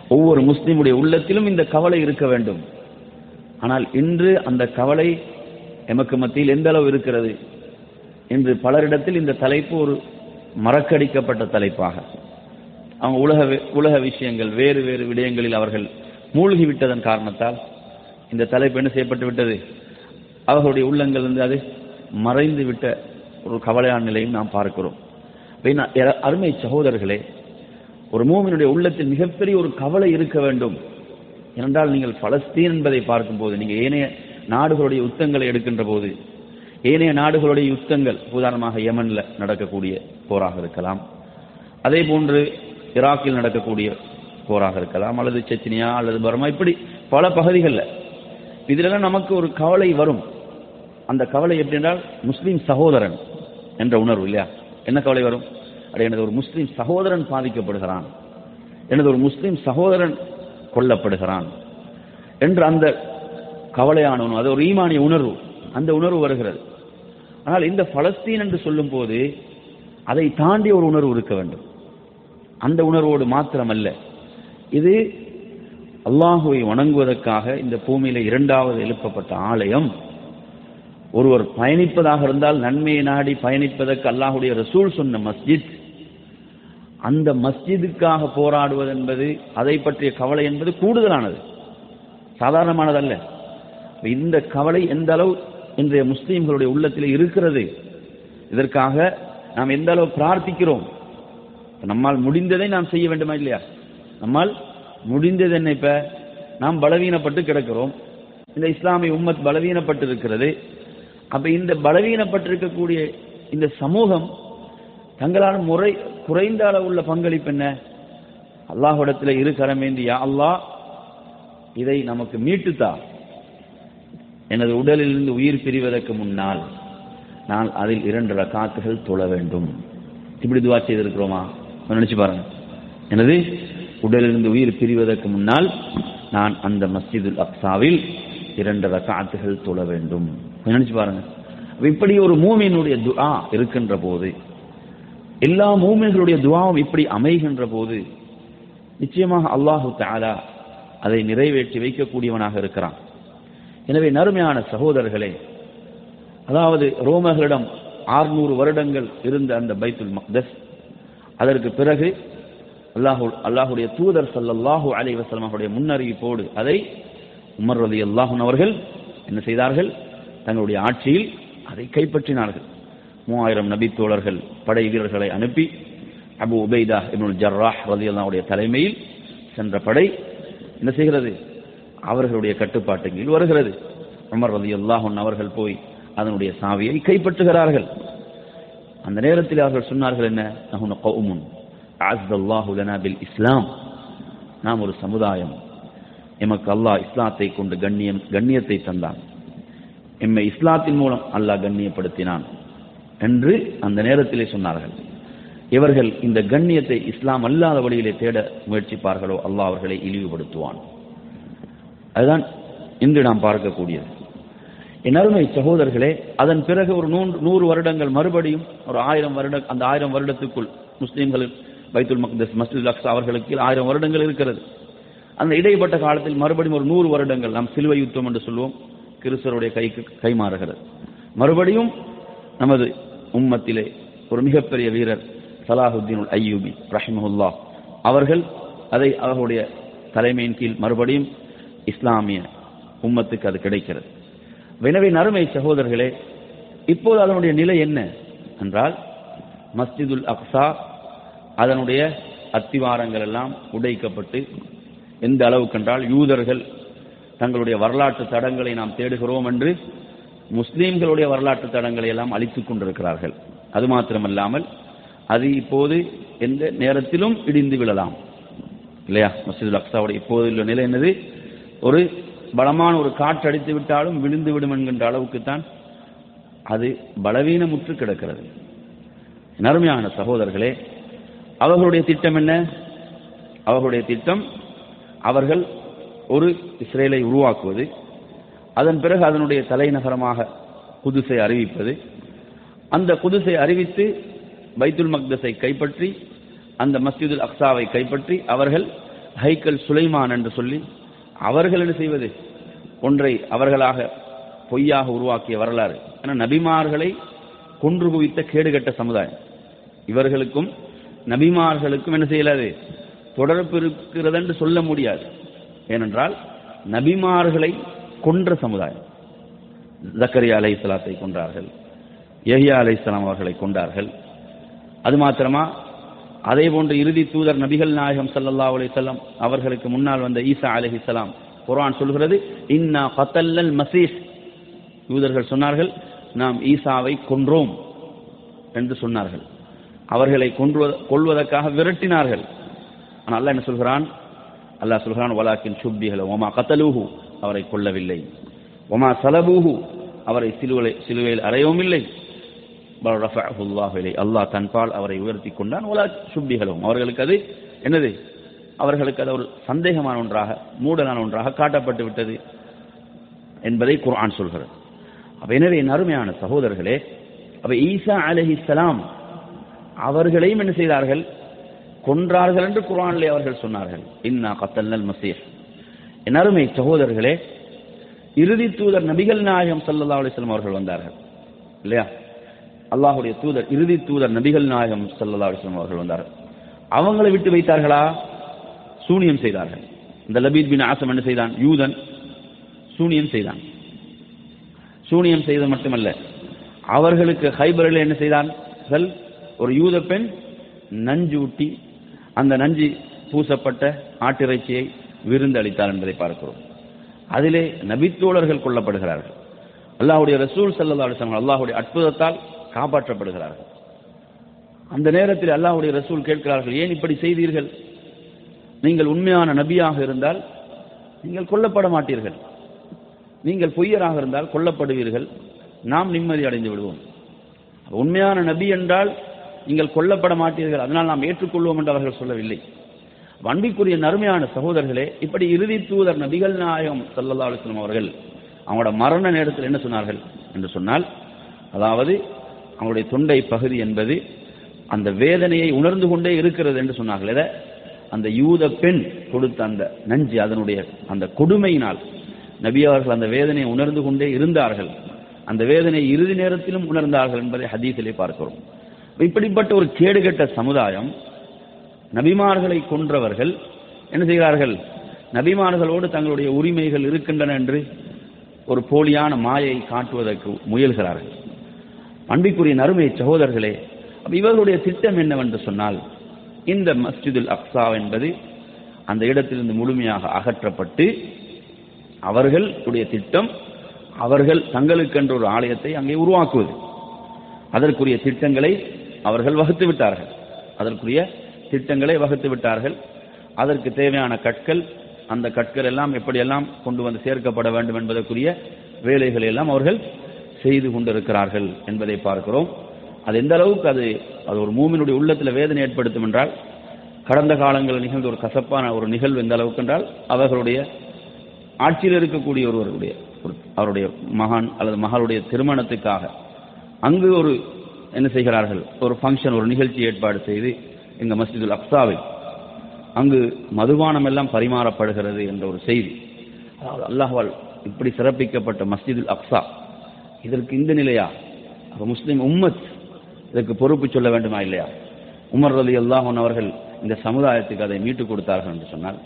ஒவ்வொரு முஸ்லிமுடைய உள்ளத்திலும் இந்த கவலை இருக்க வேண்டும். ஆனால் இன்று அந்த கவலை எமக்கு மத்தியில் எந்த அளவு இருக்கிறது? இன்று பலரிடத்தில் இந்த தலைப்பு ஒரு மறக்கடிக்கப்பட்ட தலைப்பாக. அவங்க உலக உலக விஷயங்கள் வேறு வேறு விடயங்களில் அவர்கள் மூழ்கி விட்டதன் காரணத்தால் இந்த தலைப்பு என்ன செய்யப்பட்டு விட்டது? அவர்களுடைய உள்ளங்கள் வந்து அது மறைந்து விட்ட ஒரு கவலையான நிலையும் நாம் பார்க்கிறோம். அருமை சகோதரர்களே ஒரு மூமினுடைய உள்ளத்தில் மிகப்பெரிய ஒரு கவலை இருக்க வேண்டும். ஏனென்றால் நீங்கள் பலஸ்தீன் என்பதை பார்க்கும்போது நீங்கள் ஏனைய நாடுகளுடைய யுத்தங்களை எடுக்கின்ற போது ஏனைய நாடுகளுடைய யுத்தங்கள் உதாரணமாக யமனில் நடக்கக்கூடிய போராக இருக்கலாம். அதே போன்று ஈராக்கில் நடக்கக்கூடிய போராக இருக்கலாம் அல்லது செச்சினியா அல்லது பர்மா இப்படி பல பகுதிகளில். இதிலெல்லாம் நமக்கு ஒரு கவலை வரும். அந்த கவலை எப்படி என்றால் முஸ்லீம் சகோதரன் என்ற உணர்வு இல்லையா? என்ன கவலை வரும்? அது எனது ஒரு முஸ்லீம் சகோதரன் பாதிக்கப்படுகிறான். எனது ஒரு முஸ்லீம் சகோதரன் கொல்லப்படுகிறான். என்று அந்த கவலையான உணர்வு அது ஒரு ஈமானிய உணர்வு அந்த உணர்வு வருகிறது. ஆனால் இந்த பலஸ்தீன் என்று சொல்லும் போது அதை தாண்டி ஒரு உணர்வு இருக்க வேண்டும். அந்த உணர்வோடு மாத்திரமல்ல. இது அல்லாஹுவை வணங்குவதற்காக இந்த பூமியில இரண்டாவது எழுப்பப்பட்ட ஆலயம். ஒருவர் பயணிப்பதாக இருந்தால் நன்மையை நாடி பயணிப்பதற்கு அல்லாஹுடைய ரசூல் சொன்ன மஸ்ஜித். அந்த மஸ்ஜிதுக்காக போராடுவது என்பது அதை பற்றிய கவலை என்பது கூடுதலானது. சாதாரணமானதல்ல. இந்த கவலை எந்த அளவு இன்றைய முஸ்லீம்களுடைய உள்ளத்தில் இருக்கிறது? இதற்காக நாம் எந்த அளவு பிரார்த்திக்கிறோம்? நம்மால் முடிந்ததை நாம் செய்ய வேண்டுமா இல்லையா? நம்மால் முடிந்தது என்ன இப்ப? நாம் பலவீனப்பட்டு கிடக்கிறோம். இந்த இஸ்லாமிய உம்மத் பலவீனப்பட்டு இருக்கிறது அப்ப இந்த பலவீனப்பட்டிருக்கக்கூடிய இந்த சமூகம் தங்களால் முறை குறைந்த அளவுள்ள பங்களிப்பு என்ன? அல்லாஹ்விடத்தில் இரு கரமேந்தியா அல்லாஹ் இதை நமக்கு மீட்டுத்தா. எனது உடலிலிருந்து உயிர் பிரிவதற்கு முன்னால் நான் அதில் இரண்டு ரக்காத்துகள் தொழ வேண்டும். இப்படி துவா செய்திருக்கிறோமா? நினைச்சு பாருங்க. எனது உடலிலிருந்து உயிர் பிரிவதற்கு முன்னால் நான் அந்த மஸ்ஜிதுல் அப்சாவில் இரண்டு ரகாத்துகள் தொழ வேண்டும். நினைச்சு பாருங்க. இப்படி ஒரு மூமியினுடைய துஆ இருக்கின்ற போது எல்லா மூமின்களுடைய துவாவும் இப்படி அமைகின்ற போது நிச்சயமாக அல்லாஹு தாலா அதை நிறைவேற்றி வைக்கக்கூடியவனாக இருக்கிறான். எனவே நறுமையான சகோதரர்களே அதாவது ரோமர்களிடம் ஆறுநூறு வருடங்கள் இருந்த அந்த பைத்துல் மக்தஸ் அதற்கு பிறகு அல்லாஹு அல்லாஹுடைய தூதர் சல்லாஹூ அலை வசலமாவுடைய முன்னறிவிப்போடு அதை உமர் ரதி அல்லாஹன் அவர்கள் என்ன செய்தார்கள்? தங்களுடைய ஆட்சியில் அதை கைப்பற்றினார்கள். மூவாயிரம் நபி தோழர்கள் படை வீரர்களை அனுப்பி அபு உபைதா இப்னுல் ஜர்ராஹ் ரதி அல்லாவுடைய தலைமையில் சென்ற படை என்ன செய்கிறது? அவர்களுடைய கட்டுப்பாட்டு கீழ் வருகிறது. உமர் ரதி அல்லாஹன் அவர்கள் போய் அதனுடைய சாவியை கைப்பற்றுகிறார்கள். அந்த நேரத்தில் அவர்கள் சொன்னார்கள் என்ன? நகுன கவுமுன் அஸ்தல்லாஹு லனா பில் இஸ்லாம். நாம் ஒரு சமுதாயம் எமக்கு அல்லாஹ் இஸ்லாத்தை கொண்டு கண்ணியம் கண்ணியத்தை தந்தான். எம்மை இஸ்லாத்தின் மூலம் அல்லாஹ் கண்ணியப்படுத்தினான் என்று அந்த நேரத்திலே சொன்னார்கள். இவர்கள் இந்த கண்ணியத்தை இஸ்லாம் அல்லாத வழியிலே தேட முயற்சிப்பார்களோ அல்லாஹ் அவர்களை இழிவுபடுத்துவான். அதுதான் இன்று நாம் பார்க்கக்கூடியது. என் அருமை சகோதரர்களே அதன் பிறகு ஒரு நூறு நூறு வருடங்கள் மறுபடியும் ஒரு ஆயிரம் வருட அந்த ஆயிரம் வருடத்துக்குள் முஸ்லீம்கள் பைத்துல் மக்தஸ் மஸ்ஜித் அக்ஸா அவர்களுக்கு ஆயிரம் வருடங்கள் இருக்கிறது. அந்த இடைப்பட்ட காலத்தில் மறுபடியும் ஒரு நூறு வருடங்கள் நாம் சிலுவை யுத்தம் என்று சொல்லுவோம் கிறிஸ்தருடைய கைக்கு கைமாறுகிறது மறுபடியும் நமது உம்மத்திலே ஒரு மிகப்பெரிய வீரர் சலாஹுத்தீன் ஐயூபி ரஹிமஹுல்லா அவர்கள் அதை அவர்களுடைய தலைமையின் கீழ் மறுபடியும் இஸ்லாமிய உம்மத்துக்கு அது கிடைக்கிறது. எனவே நறுமை சகோதரர்களே இப்போது அதனுடைய நிலை என்ன என்றால் மஸ்ஜிதுல் அக்சா அதனுடைய அத்திவாரங்கள் எல்லாம் உடைக்கப்பட்டு எந்த அளவுக்கு என்றால் யூதர்கள் தங்களுடைய வரலாற்று தடங்களை நாம் தேடுகிறோம் என்று முஸ்லீம்களுடைய வரலாற்று தடங்களை எல்லாம் அழித்துக் கொண்டிருக்கிறார்கள். அது மாத்திரமல்லாமல் அது இப்போது எந்த நேரத்திலும் இடிந்து விழலாம். இல்லையா? மஸ்ஜிதுல் அக்சாவுடைய இப்போது உள்ள நிலை என்னது? ஒரு பலமான ஒரு காற்று அடித்து விட்டாலும் விழுந்து விடும் என்கின்ற அளவுக்குத்தான் அது பலவீனமுற்று கிடக்கிறது. நறுமையான சகோதரர்களே அவர்களுடைய திட்டம் என்ன? அவர்களுடைய திட்டம் அவர்கள் ஒரு இஸ்ரேலை உருவாக்குவது அதன் பிறகு அதனுடைய தலைநகரமாக குதுசை அறிவிப்பது. அந்த குதுசை அறிவித்து பைத்துல் மக்தஸை கைப்பற்றி அந்த மஸ்ஜிதுல் அக்ஸாவை கைப்பற்றி அவர்கள் ஹைக்கல் சுலைமான் என்று சொல்லி அவர்கள் என்ன செய்வது? ஒன்றை அவர்களாக பொய்யாக உருவாக்கிய வரலாறு. ஏன்னா நபிமார்களை கொன்று குவித்த கேடுகட்ட சமுதாயம். இவர்களுக்கும் நபிமார்களுக்கும் என்ன செய்யலாது? தொடர்பு இருக்கிறது என்று சொல்ல முடியாது. ஏனென்றால் நபிமார்களை கொன்ற சமுதாயம். ஜக்கரியா அலை இஸ்லாத்தை கொன்றார்கள். யஹியா அலை அவர்களை கொண்டார்கள். அது மாத்திரமா அதே போன்று இறுதி தூதர் நபிகள் நாயகம் சல்லல்லா அலிசல்லாம் அவர்களுக்கு முன்னால் வந்த ஈசா அலஹிசலாம் குரான் சொல்கிறது இன்னா கத்தல்லல் மசீஸ் யூதர்கள் சொன்னார்கள் நாம் ஈசாவை கொன்றோம் என்று சொன்னார்கள். அவர்களை கொன்று கொள்வதற்காக விரட்டினார்கள். ஆனால் அல்லாஹ் என்ன சொல்கிறான்? அல்லாஹ் சொல்கிறான் வலாக்கின் சுப்பிகள் ஒமா கத்தலூஹு. அவரை கொல்லவில்லை. ஒமா சலபூஹு. அவரை சிலுவை சிலுவையில் அறையவும் இல்லை. அல்லாஹ் தன்பால் அவரை உயர்த்தி கொண்டான். ஒலா சுப்பிகளும் அவர்களுக்கு அது என்னது? அவர்களுக்கு அது ஒரு சந்தேகமான ஒன்றாக மூடலான ஒன்றாக காட்டப்பட்டு விட்டது என்பதை குர்ஆன் சொல்கிறது. அப்ப எனவே என் அருமையான சகோதரர்களே அப்ப ஈசா அலஹிஸ்லாம் அவர்களையும் என்ன செய்தார்கள்? கொன்றார்கள் என்று குரானிலே அவர்கள் சொன்னார்கள். இன்னா கத்தல்னல் மசீர் என் அருமை சகோதரர்களே இறுதி தூதர் நபிகள் நாயகம் சல்லா அலிஸ்லாம் அவர்கள் வந்தார்கள். இல்லையா? அல்லாஹுடைய தூதர் இறுதி தூதர் நபிகள் நாயகம் சல்லா அலிஸ்லாம் அவர்கள் வந்தார்கள். அவங்களை விட்டு வைத்தார்களா? சூனியம் செய்தார்கள். இந்த லபீத் பின் ஆசம் என்ன செய்தான்? யூதன் சூனியம் செய்தான். சூனியம் செய்தது மட்டுமல்ல அவர்களுக்கு ஹைபரில் என்ன செய்தான்? ஒரு யூத பெண் நஞ்சு ஊட்டி அந்த நஞ்சு பூசப்பட்ட ஆட்டிறைச்சியை விருந்து அளித்தார் என்பதை பார்க்கிறோம். அதிலே நபித்தோழர்கள் கொல்லப்படுகிறார்கள். அல்லாஹுடைய ரசூல் சல்லா அலிஸ்லாம் அல்லாஹுடைய அற்புதத்தால் காப்பாற்றப்படுகிறார்கள். அந்த நேரத்தில் அல்லாஹுடைய ரசூல் கேட்கிறார்கள் ஏன் இப்படி செய்தீர்கள்? நீங்கள் உண்மையான நபியாக இருந்தால் நீங்கள் கொல்லப்பட மாட்டீர்கள். நீங்கள் பொய்யராக இருந்தால் கொல்லப்படுவீர்கள். நாம் நிம்மதி அடைந்து விடுவோம். உண்மையான நபி என்றால் நீங்கள் கொல்லப்பட மாட்டீர்கள். அதனால் நாம் ஏற்றுக்கொள்வோம் என்று அவர்கள் சொல்லவில்லை. அன்பிற்குரிய நறுமையான சகோதரர்களே இப்படி இறுதி தூதர் நபிகள் நாயகம் சல்லல்லா அலுவலம் அவர்கள் அவங்களோட மரண நேரத்தில் என்ன சொன்னார்கள் என்று சொன்னால் அதாவது அவங்களுடைய தொண்டை பகுதி என்பது அந்த வேதனையை உணர்ந்து கொண்டே இருக்கிறது என்று சொன்னார்கள். அந்த யூத பெண் கொடுத்த அந்த நஞ்சு அதனுடைய அந்த கொடுமையினால் நபி அவர்கள் அந்த வேதனையை உணர்ந்து கொண்டே இருந்தார்கள். அந்த வேதனை இறுதி நேரத்திலும் உணர்ந்தார்கள் என்பதை ஹதீஸிலே பார்க்கிறோம். இப்படிப்பட்ட ஒரு கேடுகட்ட சமுதாயம் நபிமார்களை கொன்றவர்கள் என்ன செய்கிறார்கள்? நபிமார்களோடு தங்களுடைய உரிமைகள் இருக்கின்றன என்று ஒரு போலியான மாயை காட்டுவதற்கு முயல்கிறார்கள். அன்பிக்குரிய நறுமை சகோதரர்களே இவர்களுடைய திட்டம் என்னவென்று சொன்னால் இந்த மஸ்ஜிதுல் அக்ஸா என்பது அந்த இடத்திலிருந்து முழுமையாக அகற்றப்பட்டு அவர்களுடைய திட்டம் அவர்கள் தங்களுக்கென்ற ஒரு ஆலயத்தை அங்கே உருவாக்குவது. அதற்குரிய திட்டங்களை அவர்கள் வகுத்து விட்டார்கள். அதற்குரிய திட்டங்களை வகுத்து விட்டார்கள். அதற்கு தேவையான கற்கள் அந்த கற்கள் எல்லாம் எப்படியெல்லாம் கொண்டு வந்து சேர்க்கப்பட வேண்டும் என்பதற்குரிய வேலைகளை எல்லாம் அவர்கள் செய்து கொண்டிருக்கிறார்கள் என்பதை பார்க்கிறோம். அது எந்த அளவுக்கு அது அது ஒரு மூமினுடைய உள்ளத்தில் வேதனை ஏற்படுத்தும் என்றால் கடந்த காலங்களில் நிகழ்ந்த ஒரு கசப்பான ஒரு நிகழ்வு எந்த அளவுக்கு என்றால் அவர்களுடைய ஆட்சியில் இருக்கக்கூடிய ஒருவருடைய அவருடைய மகான் அல்லது மகளுடைய திருமணத்துக்காக அங்கு ஒரு என்ன செய்கிறார்கள்? ஒரு ஃபங்க்ஷன் ஒரு நிகழ்ச்சி ஏற்பாடு செய்து எங்க மஸ்ஜிதுல் அக்ஸாவில் அங்கு மதுபானம் எல்லாம் பரிமாறப்படுகிறது என்ற ஒரு செய்தி. அதாவது அல்லாஹ்வால் இப்படி சிறப்பிக்கப்பட்ட மஸ்ஜிதுல் அக்ஸா இதற்கு இந்த நிலையா? அப்போ முஸ்லிம் உம்மத் இதற்கு பொறுப்பு சொல்ல வேண்டுமா இல்லையா? உமர் அலி அல்லாஹன் அவர்கள் இந்த சமுதாயத்துக்கு அதை மீட்டுக் கொடுத்தார்கள் என்று சொன்னால்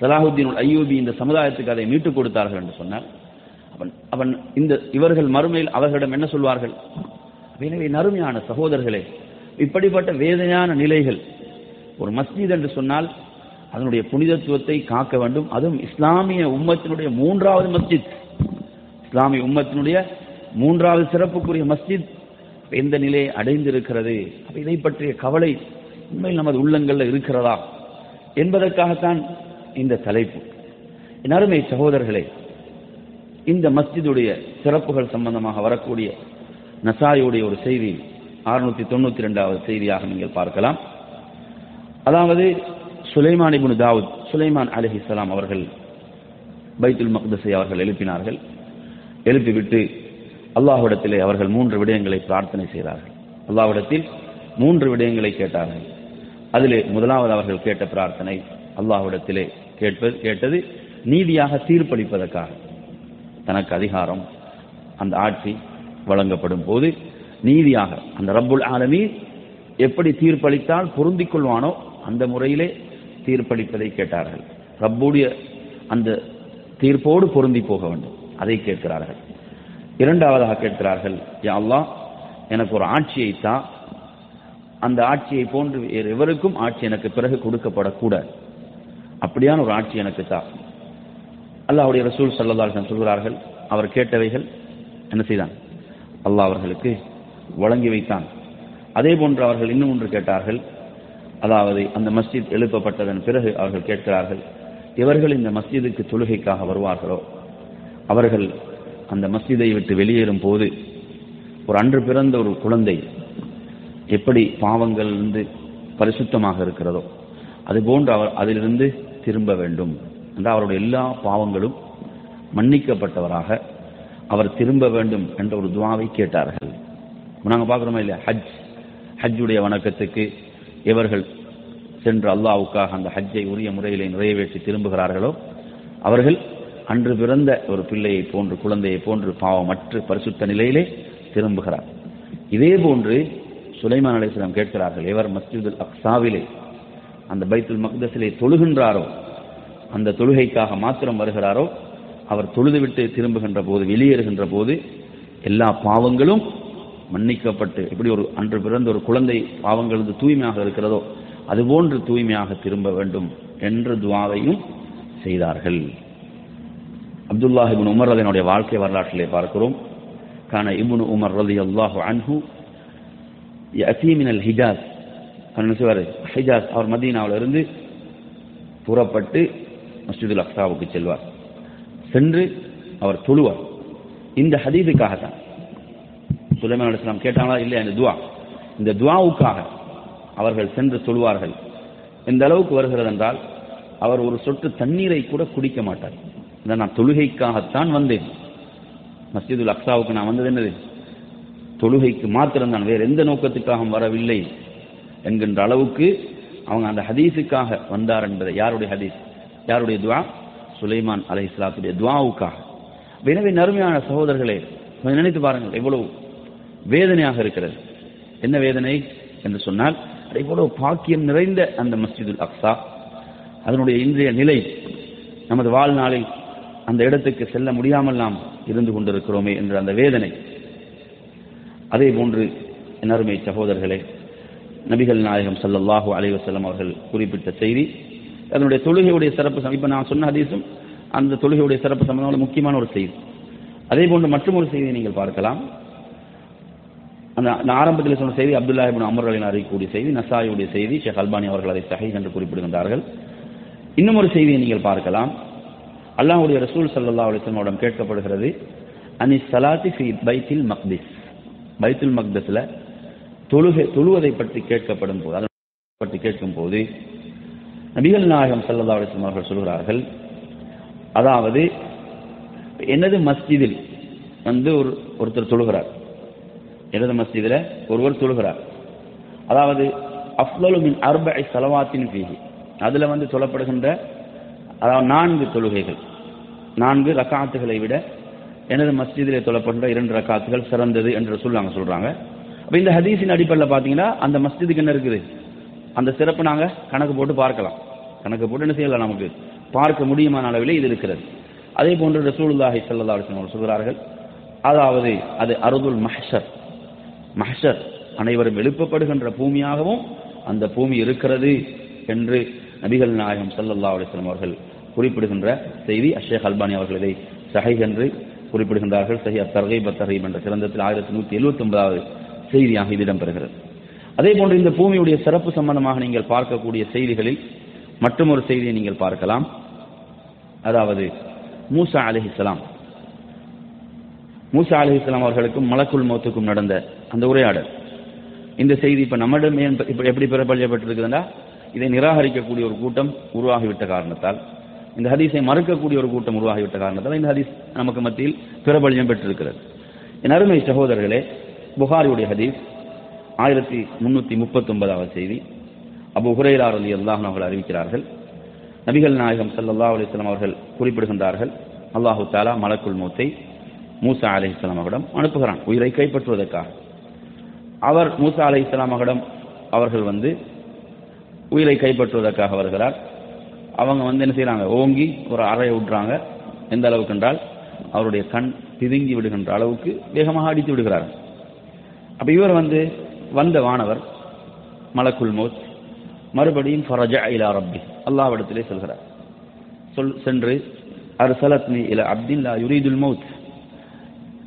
சலாஹுத்தீன் ஐயூபி இந்த சமுதாயத்துக்கு அதை மீட்டுக் கொடுத்தார்கள் என்று சொன்னால் அவன் அவன் இந்த இவர்கள் மறுமையில் அவர்களிடம் என்ன சொல்வார்கள்? எனவே நறுமையான சகோதரர்களே இப்படிப்பட்ட வேதனையான நிலைகள் ஒரு மஸ்ஜித் என்று சொன்னால் அதனுடைய புனிதத்துவத்தை காக்க வேண்டும். அதுவும் இஸ்லாமிய உம்மத்தினுடைய மூன்றாவது மஸ்ஜித். இஸ்லாமிய உம்மத்தினுடைய மூன்றாவது சிறப்புக்குரிய மஸ்ஜித் எந்த நிலையை அடைந்திருக்கிறது? இதை பற்றிய கவலை உண்மையில் நமது உள்ளங்களில் இருக்கிறதா என்பதற்காகத்தான் இந்த தலைப்பு. என் அருமை சகோதரர்களே இந்த மஸ்ஜிதுடைய சிறப்புகள் சம்பந்தமாக வரக்கூடிய நசாயுடைய ஒரு செய்தி அறுநூத்தி தொண்ணூத்தி ரெண்டாவது செய்தியாக நீங்கள் பார்க்கலாம். அதாவது சுலைமான் இபுன் தாவூத் சுலைமான் அலிஹிஸ்லாம் அவர்கள் பைத்துல் மக்தசை அவர்கள் எழுப்பினார்கள். எழுப்பிவிட்டு அல்லாஹ்விடத்திலே அவர்கள் மூன்று விடயங்களை பிரார்த்தனை செய்தார்கள். அல்லாஹ்விடத்தில் மூன்று விடயங்களை கேட்டார்கள். அதிலே முதலாவது அவர்கள் கேட்ட பிரார்த்தனை அல்லாஹ்விடத்திலே கேட்பது கேட்டது நீதியாக தீர்ப்பளிப்பதற்காக. தனக்கு அதிகாரம் அந்த ஆட்சி வழங்கப்படும் போது நீதியாக அந்த ரப்புல் ஆலமி எப்படி தீர்ப்பளித்தால் பொருந்திக் கொள்வானோ அந்த முறையிலே தீர்ப்பளிப்பதை கேட்டார்கள். ரப்புடைய அந்த தீர்ப்போடு பொருந்தி போக வேண்டும். அதை கேட்கிறார்கள். இரண்டாவதாக கேட்கிறார்கள் யா எனக்கு ஒரு ஆட்சியை தா. அந்த ஆட்சியை போன்று வேறு எவருக்கும் ஆட்சி எனக்கு பிறகு கொடுக்கப்படக்கூடாது. அப்படியான ஒரு ஆட்சி எனக்கு தா. அல்லாஹுடைய ரசூல் ஸல்லல்லாஹு சொல்கிறார்கள் அவர் கேட்டவைகள் என்ன செய்தான்? அல்லாஹ் அவர்களுக்கு வழங்கி வைத்தான். அதே போன்று அவர்கள் இன்னும் ஒன்று கேட்டார்கள். அதாவது அந்த மஸ்ஜித் எழுப்பப்பட்டதன் பிறகு அவர்கள் கேட்கிறார்கள் இவர்கள் இந்த மஸ்ஜிதுக்கு தொழுகைக்காக வருவார்களோ? அவர்கள் அந்த மஸ்ஜிதை விட்டு வெளியேறும் போது ஒரு அன்று பிறந்த ஒரு குழந்தை எப்படி பாவங்களிலிருந்து பரிசுத்தமாக இருக்கிறதோ அதுபோன்று அவர் அதிலிருந்து திரும்ப வேண்டும். என்ற அவருடைய எல்லா பாவங்களும் மன்னிக்கப்பட்டவராக அவர் திரும்ப வேண்டும் என்ற ஒரு துவாவை கேட்டார்கள். நாங்கள் பார்க்குறோமா இல்லையா? ஹஜ். ஹஜ்ஜுடைய வணக்கத்துக்கு இவர்கள் சென்று அல்லாவுக்காக அந்த ஹஜ்ஜை உரிய முறையிலே நிறைவேற்றி திரும்புகிறார்களோ அவர்கள் அன்று பிறந்த ஒரு பிள்ளையை போன்று குழந்தையை போன்று பாவமற்று பரிசுத்த நிலையிலே திரும்புகிறார். இதே போன்று சுலைமான் அலிஸ்லாம் கேட்கிறார்கள் எவர் மஸ்ஜிதுல் அக்ஸாவிலே அந்த பைத்துல் மக்தஸிலே தொழுகின்றாரோ? அந்த தொழுகைக்காக மாத்திரம் வருகிறாரோ? அவர் தொழுதுவிட்டு திரும்புகின்ற போது வெளியேறுகின்ற போது எல்லா பாவங்களும் மன்னிக்கப்பட்டு எப்படி ஒரு அன்று பிறந்த ஒரு குழந்தை பாவங்களது தூய்மையாக இருக்கிறதோ அதுபோன்று தூய்மையாக திரும்ப வேண்டும் என்ற துவாவையும் செய்தார்கள். அப்துல்லாஹ் இபின் உமர் அதனுடைய வாழ்க்கை வரலாற்றிலே பார்க்கிறோம். கான இபுன் உமர் ரதி அல்லாஹு அன்ஹு அசீமினல் ஹிஜாஸ். என்ன செய்வார்? ஹிஜாஸ் அவர் மதீனாவில் இருந்து புறப்பட்டு மஸ்ஜிதுல் அக்சாவுக்கு செல்வார். சென்று அவர் தொழுவார். இந்த ஹதீதுக்காகத்தான் சுலைமான் அலுவலாம் கேட்டாங்களா? இல்லையா இந்த துவா. இந்த துவாவுக்காக அவர்கள் சென்று தொழுவார்கள். எந்த அளவுக்கு வருகிறது என்றால் அவர் ஒரு சொட்டு தண்ணீரை கூட குடிக்க மாட்டார். இதை நான் தொழுகைக்காகத்தான் வந்தேன். மஸ்ஜிதுல் அக்ஸாவுக்கு நான் வந்தது என்னது? தொழுகைக்கு மாத்திரம் தான் வேறு எந்த நோக்கத்துக்காகவும் வரவில்லை என்கின்ற அளவுக்கு அவங்க அந்த ஹதீஸுக்காக வந்தார் என்பதை யாருடைய ஹதீஸ்? யாருடைய துவா? சுலைமான் அலை இஸ்லாத்துடைய துவாவுக்காக எனவே நறுமையான சகோதரர்களே கொஞ்சம் நினைத்து பாருங்கள் எவ்வளவு வேதனையாக இருக்கிறது. என்ன வேதனை என்று சொன்னால் எவ்வளவு பாக்கியம் நிறைந்த அந்த மஸ்ஜிதுல் அக்ஸா அதனுடைய இன்றைய நிலை நமது வாழ்நாளில் அந்த இடத்துக்கு செல்ல முடியாமல் நாம் இருந்து கொண்டிருக்கிறோமே என்ற அந்த வேதனை. அதே போன்று என் அருமை சகோதரர்களே நபிகள் நாயகம் ஸல்லல்லாஹு அலைவசல்லம் அவர்கள் குறிப்பிட்ட செய்தி அதனுடைய தொழுகையுடைய சிறப்பு சம்- இப்ப நான் சொன்ன ஹதீஸும் அந்த தொழுகையுடைய சிறப்பு சம்பந்தமான முக்கியமான ஒரு செய்தி. அதே போன்று மற்றும் ஒரு செய்தியை நீங்கள் பார்க்கலாம். அந்த நான் ஆரம்பத்தில் சொன்ன செய்தி அப்துல்லா இபின் அமர்களின் அறியக்கூடிய செய்தி நசாயுடைய செய்தி ஷேக் அல்பானி அவர்கள் அதை சகை என்று குறிப்பிடுகின்றார்கள். இன்னும் ஒரு செய்தியை நீங்கள் பார்க்கலாம். அல்லாஹ்வுடைய ரசூல் சல்லா அலைஹி கேட்கப்படுகிறது அனி சலாத்தி ஃபி பைத்தில் மக்திஸ். பைத்துல் மக்தஸ்ல தொழுகை தொழுவதை பற்றி கேட்கப்படும் போது அதை பற்றி கேட்கும் போது நபிகள் நாயகம் ஸல்லல்லாஹு அலைஹி அவர்கள் சொல்கிறார்கள் அதாவது எனது மஸ்ஜிதில் வந்து ஒரு ஒருத்தர் தொழுகிறார். எனது மஸ்ஜிதில் ஒருவர் தொழுகிறார். அதாவது அஃலலு மின் அர்பை சலவாத்தின் ஃபீஹி. அதில் வந்து சொல்லப்படுகின்ற அதாவது நான்கு தொழுகைகள். நான்கு ரக்காத்துகளை விட எனது மஸ்ஜிதிலே தொழப்படுகின்ற இரண்டு ரக்காத்துகள் சிறந்தது என்று சொல்லுவாங்க சொல்கிறாங்க அப்போ இந்த ஹதீஸின் அடிப்படையில் பார்த்தீங்கன்னா அந்த மஸ்ஜிதுக்கு என்ன இருக்குது? அந்த சிறப்பு நாங்கள் கணக்கு போட்டு பார்க்கலாம். கணக்கு போட்டு என்ன செய்யலாம் நமக்கு? பார்க்க முடியுமான அளவிலே இது இருக்கிறது. அதே போன்று ரசூலுல்லாஹி ஸல்லல்லாஹு சொல்கிறார்கள் அதாவது அது அருதுல் மஹர் மஹர் அனைவரும் எழுப்பப்படுகின்ற பூமியாகவும் அந்த பூமி இருக்கிறது என்று நபிகள் நாயகம் செல்லல்லா அலைஹி அவர்கள் குறிப்பிடுகின்ற செய்தி. அஷேக் அல்பானி அவர்கள் இதை சஹை என்று குறிப்பிடுகின்றார்கள். சஹி அத்தர்கை பத்தர்கை என்ற கிரந்தத்தில் ஆயிரத்தி நூற்றி எழுபத்தி ஒன்பதாவது செய்தியாக இது இடம்பெறுகிறது. அதே போன்று இந்த பூமியுடைய சிறப்பு சம்பந்தமாக நீங்கள் பார்க்கக்கூடிய செய்திகளில் மற்றும் ஒரு செய்தியை நீங்கள் பார்க்கலாம். அதாவது மூசா அலிஹிஸ்லாம் மூசா அலிஹிஸ்லாம் அவர்களுக்கும் மலக்குள் மௌத்துக்கும் நடந்த அந்த உரையாடல். இந்த செய்தி இப்ப நம்மிடம் எப்படி பிரபலியப்பட்டிருக்குதுன்னா இதை நிராகரிக்கக்கூடிய ஒரு கூட்டம் உருவாகிவிட்ட காரணத்தால் இந்த ஹதீஸை மறுக்கக்கூடிய ஒரு கூட்டம் உருவாகிவிட்ட காரணத்தால் இந்த ஹதீஸ் நமக்கு மத்தியில் பிரபல்யம் பெற்றிருக்கிறது. என் அருமை சகோதரர்களே புகாரியுடைய ஹதீஸ் ஆயிரத்தி முன்னூத்தி முப்பத்தி ஒன்பதாவது செய்தி. அபு ஹுரைரார் அலி அல்லாஹ் அவர்கள் அறிவிக்கிறார்கள். நபிகள் நாயகம் சல்லா அலிஸ்லாம் அவர்கள் குறிப்பிடுகின்றார்கள் அல்லாஹு தாலா மலக்குள் மூத்தை மூசா அலைஹிஸ்ஸலாம் அவரிடம் அனுப்புகிறான் உயிரை கைப்பற்றுவதற்காக. அவர் மூசா அலைஹிஸ்ஸலாம் அவரிடம் அவர்கள் வந்து உயிரை கைப்பற்றுவதற்காக வருகிறார். அவங்க வந்து என்ன செய்கிறாங்க ஓங்கி ஒரு அறையை விட்றாங்க எந்த அளவுக்கு என்றால் அவருடைய கண் பிதுங்கி விடுகின்ற அளவுக்கு வேகமாக அடித்து விடுகிறார்கள். அப்ப இவர் வந்து வந்த வானவர் மலக்குள் மோத் மறுபடியும் ஃபரஜா இலா ரப்பி அல்லாஹ்விடத்திலே சொல்கிறார். சொல் சென்று அர்சலத்னி இல அப்தில்லா யுரீதுல் மௌத்.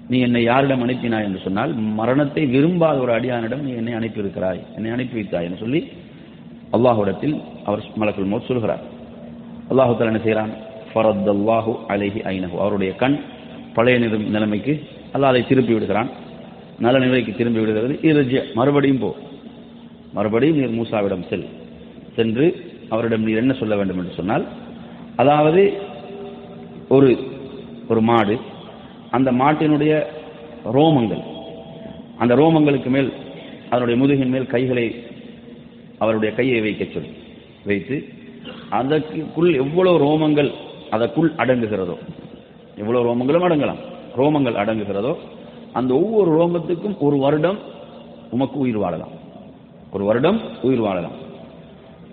நீ என்னை யாரிடம் அனுப்பினாய் என்று சொன்னால் மரணத்தை விரும்பாத ஒரு அடியானிடம் நீ என்னை அனுப்பியிருக்கிறாய் என்னை அனுப்பி வைத்தாய் என்று சொல்லி அல்லாஹுடத்தில் அவர் மலக்குள் மோத் சொல்கிறார். அல்லாஹு தஆலா என்ன செய்கிறான்? ஃபரத் அல்லாஹு அலைஹி ஐனஹு. அவருடைய கண் பழைய நிலைமைக்கு அல்லாஹ் அதை திருப்பி விடுகிறான். நல்ல நிலைக்கு திரும்பி விடுகிறது. இறுஜ மறுபடியும் போ. மறுபடியும் நீர் மூசாவிடம் செல். சென்று அவரிடம் நீர் என்ன சொல்ல வேண்டும் என்று சொன்னால் அதாவது ஒரு ஒரு மாடு அந்த மாட்டினுடைய ரோமங்கள் அந்த ரோமங்களுக்கு மேல் அதனுடைய முதுகின் மேல் கைகளை அவருடைய கையை வைக்க சொல்லி வைத்து அதற்குள் எவ்வளவு ரோமங்கள் அதற்குள் அடங்குகிறதோ எவ்வளவு ரோமங்களும் அடங்கலாம் ரோமங்கள் அடங்குகிறதோ அந்த ஒவ்வொரு ரோமத்துக்கும் ஒரு வருடம் உமக்கு உயிர் வாழலாம். ஒரு வருடம் உயிர் வாழலாம்.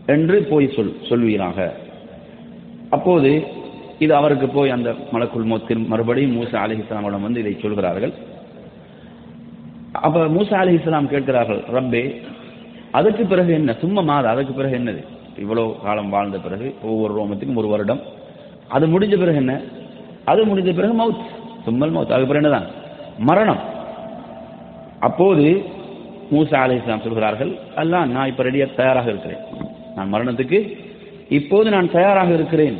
என்று போய் சொல் சொல்வீராக. அப்போது இது அவருக்கு போய் அந்த மலக்குள் மோத்தில் மறுபடியும் மூசா அலி இஸ்லாமிடம் வந்து இதை சொல்கிறார்கள். அப்ப மூசா அலி இஸ்லாம் கேட்கிறார்கள் ரப்பே அதுக்கு பிறகு என்ன? சும்மா மாதம் அதுக்கு பிறகு என்னது? இவ்வளவு காலம் வாழ்ந்த பிறகு ஒவ்வொரு ரோமத்துக்கும் ஒரு வருடம். அது முடிஞ்ச பிறகு என்ன? அது முடிஞ்ச பிறகு மவுத் சும்மல் மவுத். அதுக்கு பிறகு என்னதான்? மரணம். அப்போது மூசா அலி இஸ்லாம் சொல்கிறார்கள் அல்ல நான் இப்ப ரெடியா தயாராக இருக்கிறேன். நான் மரணத்துக்கு இப்போது நான் தயாராக இருக்கிறேன்.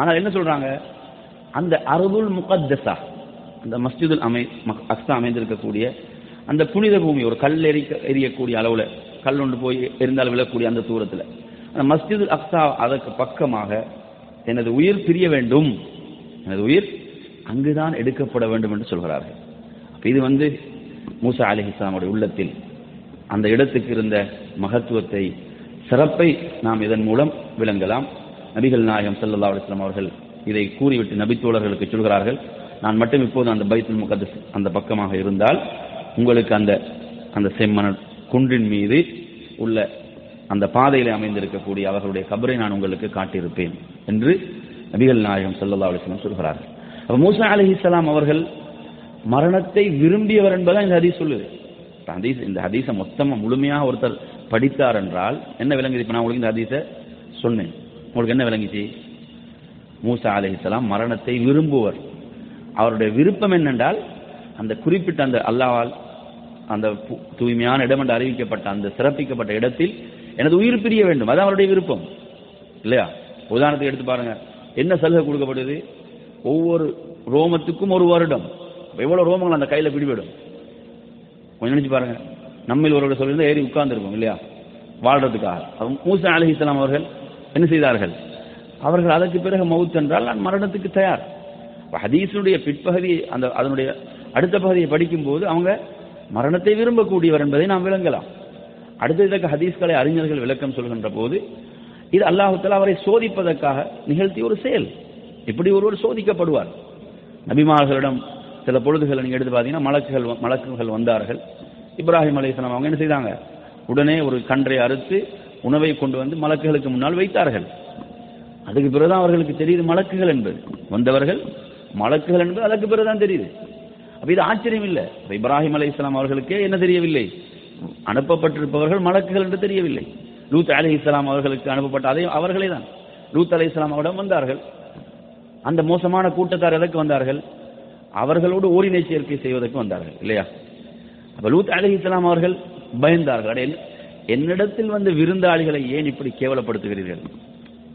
ஆனால் என்ன சொல்றாங்க? அந்த அருதுல் முகத்தசா அந்த மஸ்ஜிதுல் அமை அக்ஸா அமைந்திருக்கக்கூடிய அந்த புனித பூமி ஒரு கல் எரி எரியக்கூடிய அளவுல கல் ஒன்று போய் எரிந்தால் விழக்கூடிய அந்த தூரத்தில். அந்த மஸ்ஜிதுல் அக்ஸா அதற்கு பக்கமாக எனது உயிர் பிரிய வேண்டும். எனது உயிர் அங்குதான் எடுக்கப்பட வேண்டும் என்று சொல்கிறார்கள். இது வந்து மூசா அலி இஸ்லாமுடைய உள்ளத்தில் அந்த இடத்துக்கு இருந்த மகத்துவத்தை சிறப்பை நாம் இதன் மூலம் விளங்கலாம். நபிகள் நாயகம் சல்லா அலிஸ்லாம் அவர்கள் இதை கூறிவிட்டு நபித்தோழர்களுக்கு சொல்கிறார்கள் நான் மட்டும் இப்போது அந்த பைத்துல் முகத்தஸ் அந்த பக்கமாக இருந்தால் உங்களுக்கு அந்த அந்த செம்மணல் குன்றின் மீது உள்ள அந்த பாதையில் அமைந்திருக்கக்கூடிய அவர்களுடைய கபரை நான் உங்களுக்கு காட்டியிருப்பேன் என்று நபிகள் நாயகம் சல்லா அலிஸ்லாம் சொல்கிறார்கள். அப்ப மூசா அலிஹிஸ்லாம் அவர்கள் மரணத்தை விரும்பியவர் என்பதான் இந்த ஹதீஸ் சொல்லுது. ஹதீஸ் இந்த ஹதீஸை மொத்தமா முழுமையாக ஒருத்தர் படித்தார் என்றால் என்ன விளங்குது? இப்ப நான் உங்களுக்கு இந்த ஹதீஸை சொன்னேன். உங்களுக்கு என்ன விளங்குச்சு? மூசா அலிஹலாம் மரணத்தை விரும்புவர். அவருடைய விருப்பம் என்னென்றால் அந்த குறிப்பிட்ட அந்த அல்லாவால் அந்த பு- தூய்மையான இடம் என்று அறிவிக்கப்பட்ட அந்த சிறப்பிக்கப்பட்ட இடத்தில் எனது உயிர் பிரிய வேண்டும். அது அவருடைய விருப்பம். இல்லையா? உதாரணத்துக்கு எடுத்து பாருங்க. என்ன சலுகை கொடுக்கப்படுது? ஒவ்வொரு ரோமத்துக்கும் ஒரு வருடம். எவ்வளவு ரோமங்கள் அந்த கையில பிடிபடும்? கொஞ்சம் நினைச்சு பாருங்க. நம்மில் ஒருவர் சொல்லியிருந்தால் ஏறி உட்கார்ந்துருக்கும் இல்லையா? வாழ்றதுக்காக. மூசா அலி இஸ்லாம் அவர்கள் என்ன செய்தார்கள்? அவர்கள் அதற்கு பிறகு மவுத் என்றால் நான் மரணத்துக்கு தயார். அப்ப பிற்பகுதி அந்த அதனுடைய அடுத்த பகுதியை படிக்கும்போது அவங்க மரணத்தை விரும்பக்கூடியவர் என்பதை நாம் விளங்கலாம். அடுத்த இதற்கு ஹதீஸ்களை அறிஞர்கள் விளக்கம் சொல்கின்ற போது இது அல்லாஹுத்தாலா அவரை சோதிப்பதற்காக நிகழ்த்திய ஒரு செயல். இப்படி ஒருவர் சோதிக்கப்படுவார். நபிமார்களிடம் சில பொழுதுகளை நீங்க எடுத்து பார்த்தீங்கன்னா மலக்குகள் வ- மலக்குகள் வந்தார்கள். இப்ராஹிம் அலிஸ்லாம் அவங்க என்ன செய்தாங்க? உடனே ஒரு கன்றை அறுத்து உணவை கொண்டு வந்து மலக்குகளுக்கு முன்னால் வைத்தார்கள். அதுக்கு பிறகுதான் அவர்களுக்கு தெரியுது மலக்குகள் என்பது. வந்தவர்கள் மலக்குகள் என்பது அதற்கு பிறகுதான் தெரியுது. அப்ப இது ஆச்சரியம் இல்லை. இப்ராஹிம் இப்ராஹிம் இஸ்லாம் அவர்களுக்கே என்ன தெரியவில்லை? அனுப்பப்பட்டிருப்பவர்கள் மலக்குகள் என்று தெரியவில்லை. லூத் அலி இஸ்லாம் அவர்களுக்கு அனுப்பப்பட்ட அதே அவர்களே தான் லூத் அலி இஸ்லாம் அவரிடம் வந்தார்கள். அந்த மோசமான கூட்டத்தார் எதற்கு வந்தார்கள்? அவர்களோடு ஓரினை சேர்க்கை செய்வதற்கு வந்தார்கள். இல்லையா? பலூத் லூத் அலி இஸ்லாம் அவர்கள் பயந்தார்கள். அட, என்னிடத்தில் வந்த விருந்தாளிகளை ஏன் இப்படி கேவலப்படுத்துகிறீர்கள்?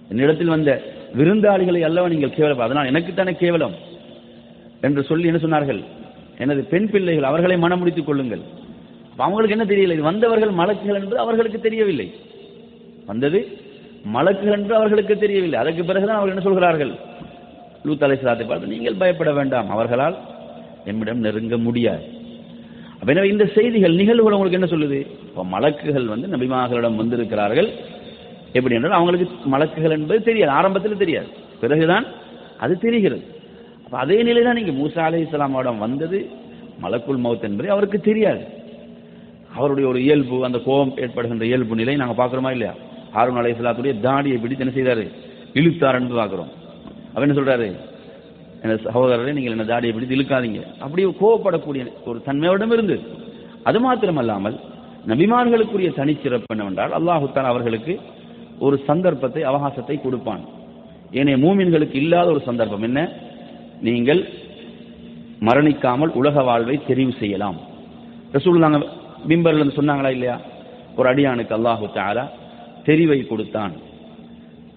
என்னிடத்தில் வந்த விருந்தாளிகளை அல்லவா நீங்கள் கேவலம் அதனால் எனக்குத்தானே கேவலம்? என்று சொல்லி என்ன சொன்னார்கள்? எனது பெண் பிள்ளைகள் அவர்களை மனம் முடித்துக் கொள்ளுங்கள். அவங்களுக்கு என்ன தெரியல? இது வந்தவர்கள் மலக்குகள் என்று அவர்களுக்கு தெரியவில்லை. வந்தது மலக்குகள் என்று அவர்களுக்கு தெரியவில்லை. அதற்கு பிறகுதான் அவர்கள் என்ன சொல்கிறார்கள்? லூத் அலை பார்த்து நீங்கள் பயப்பட வேண்டாம். அவர்களால் என்னிடம் நெருங்க முடியாது. அப்ப எனவே இந்த செய்திகள் நிகழ்வுகள் உங்களுக்கு என்ன சொல்லுது? இப்போ மலக்குகள் வந்து நபிமார்களிடம் வந்திருக்கிறார்கள். எப்படி என்றால் அவங்களுக்கு மலக்குகள் என்பது தெரியாது ஆரம்பத்தில் தெரியாது. பிறகுதான் அது தெரிகிறது. அப்போ அதே நிலை தான் நீங்கள் மூசா அலைஹிஸ்ஸலாமிடம் வந்தது. மலக்குள் மௌத் என்பது அவருக்கு தெரியாது. அவருடைய ஒரு இயல்பு அந்த கோபம் ஏற்படுகின்ற இயல்பு நிலை நாங்கள் பார்க்குறோமா இல்லையா? ஹாரூன் அலைஹிஸ்ஸலாத்துடைய தாடியை பிடித்து என்ன செய்தார்? இழுத்தார் என்று பார்க்குறோம். அவர் என்ன சொல்றாரு? சகோதரரை நீங்கள் என்ன தாடியை பிடித்து இழுக்காதீங்க. அப்படியே கோவப்படக்கூடிய ஒரு தன்மையோடும் இருந்து. அது மாத்திரமல்லாமல் நபிமார்களுக்குரிய தனிச்சிறப்பு என்னவென்றால் அல்லாஹுத்தான் அவர்களுக்கு ஒரு சந்தர்ப்பத்தை அவகாசத்தை கொடுப்பான். ஏனைய மூமின்களுக்கு இல்லாத ஒரு சந்தர்ப்பம் என்ன? நீங்கள் மரணிக்காமல் உலக வாழ்வை தெரிவு செய்யலாம். ரசூலுல்லாங்க பிம்பர்ல இருந்து சொன்னாங்களா இல்லையா? ஒரு அடியானுக்கு அல்லாஹு தாரா தெரிவை கொடுத்தான்.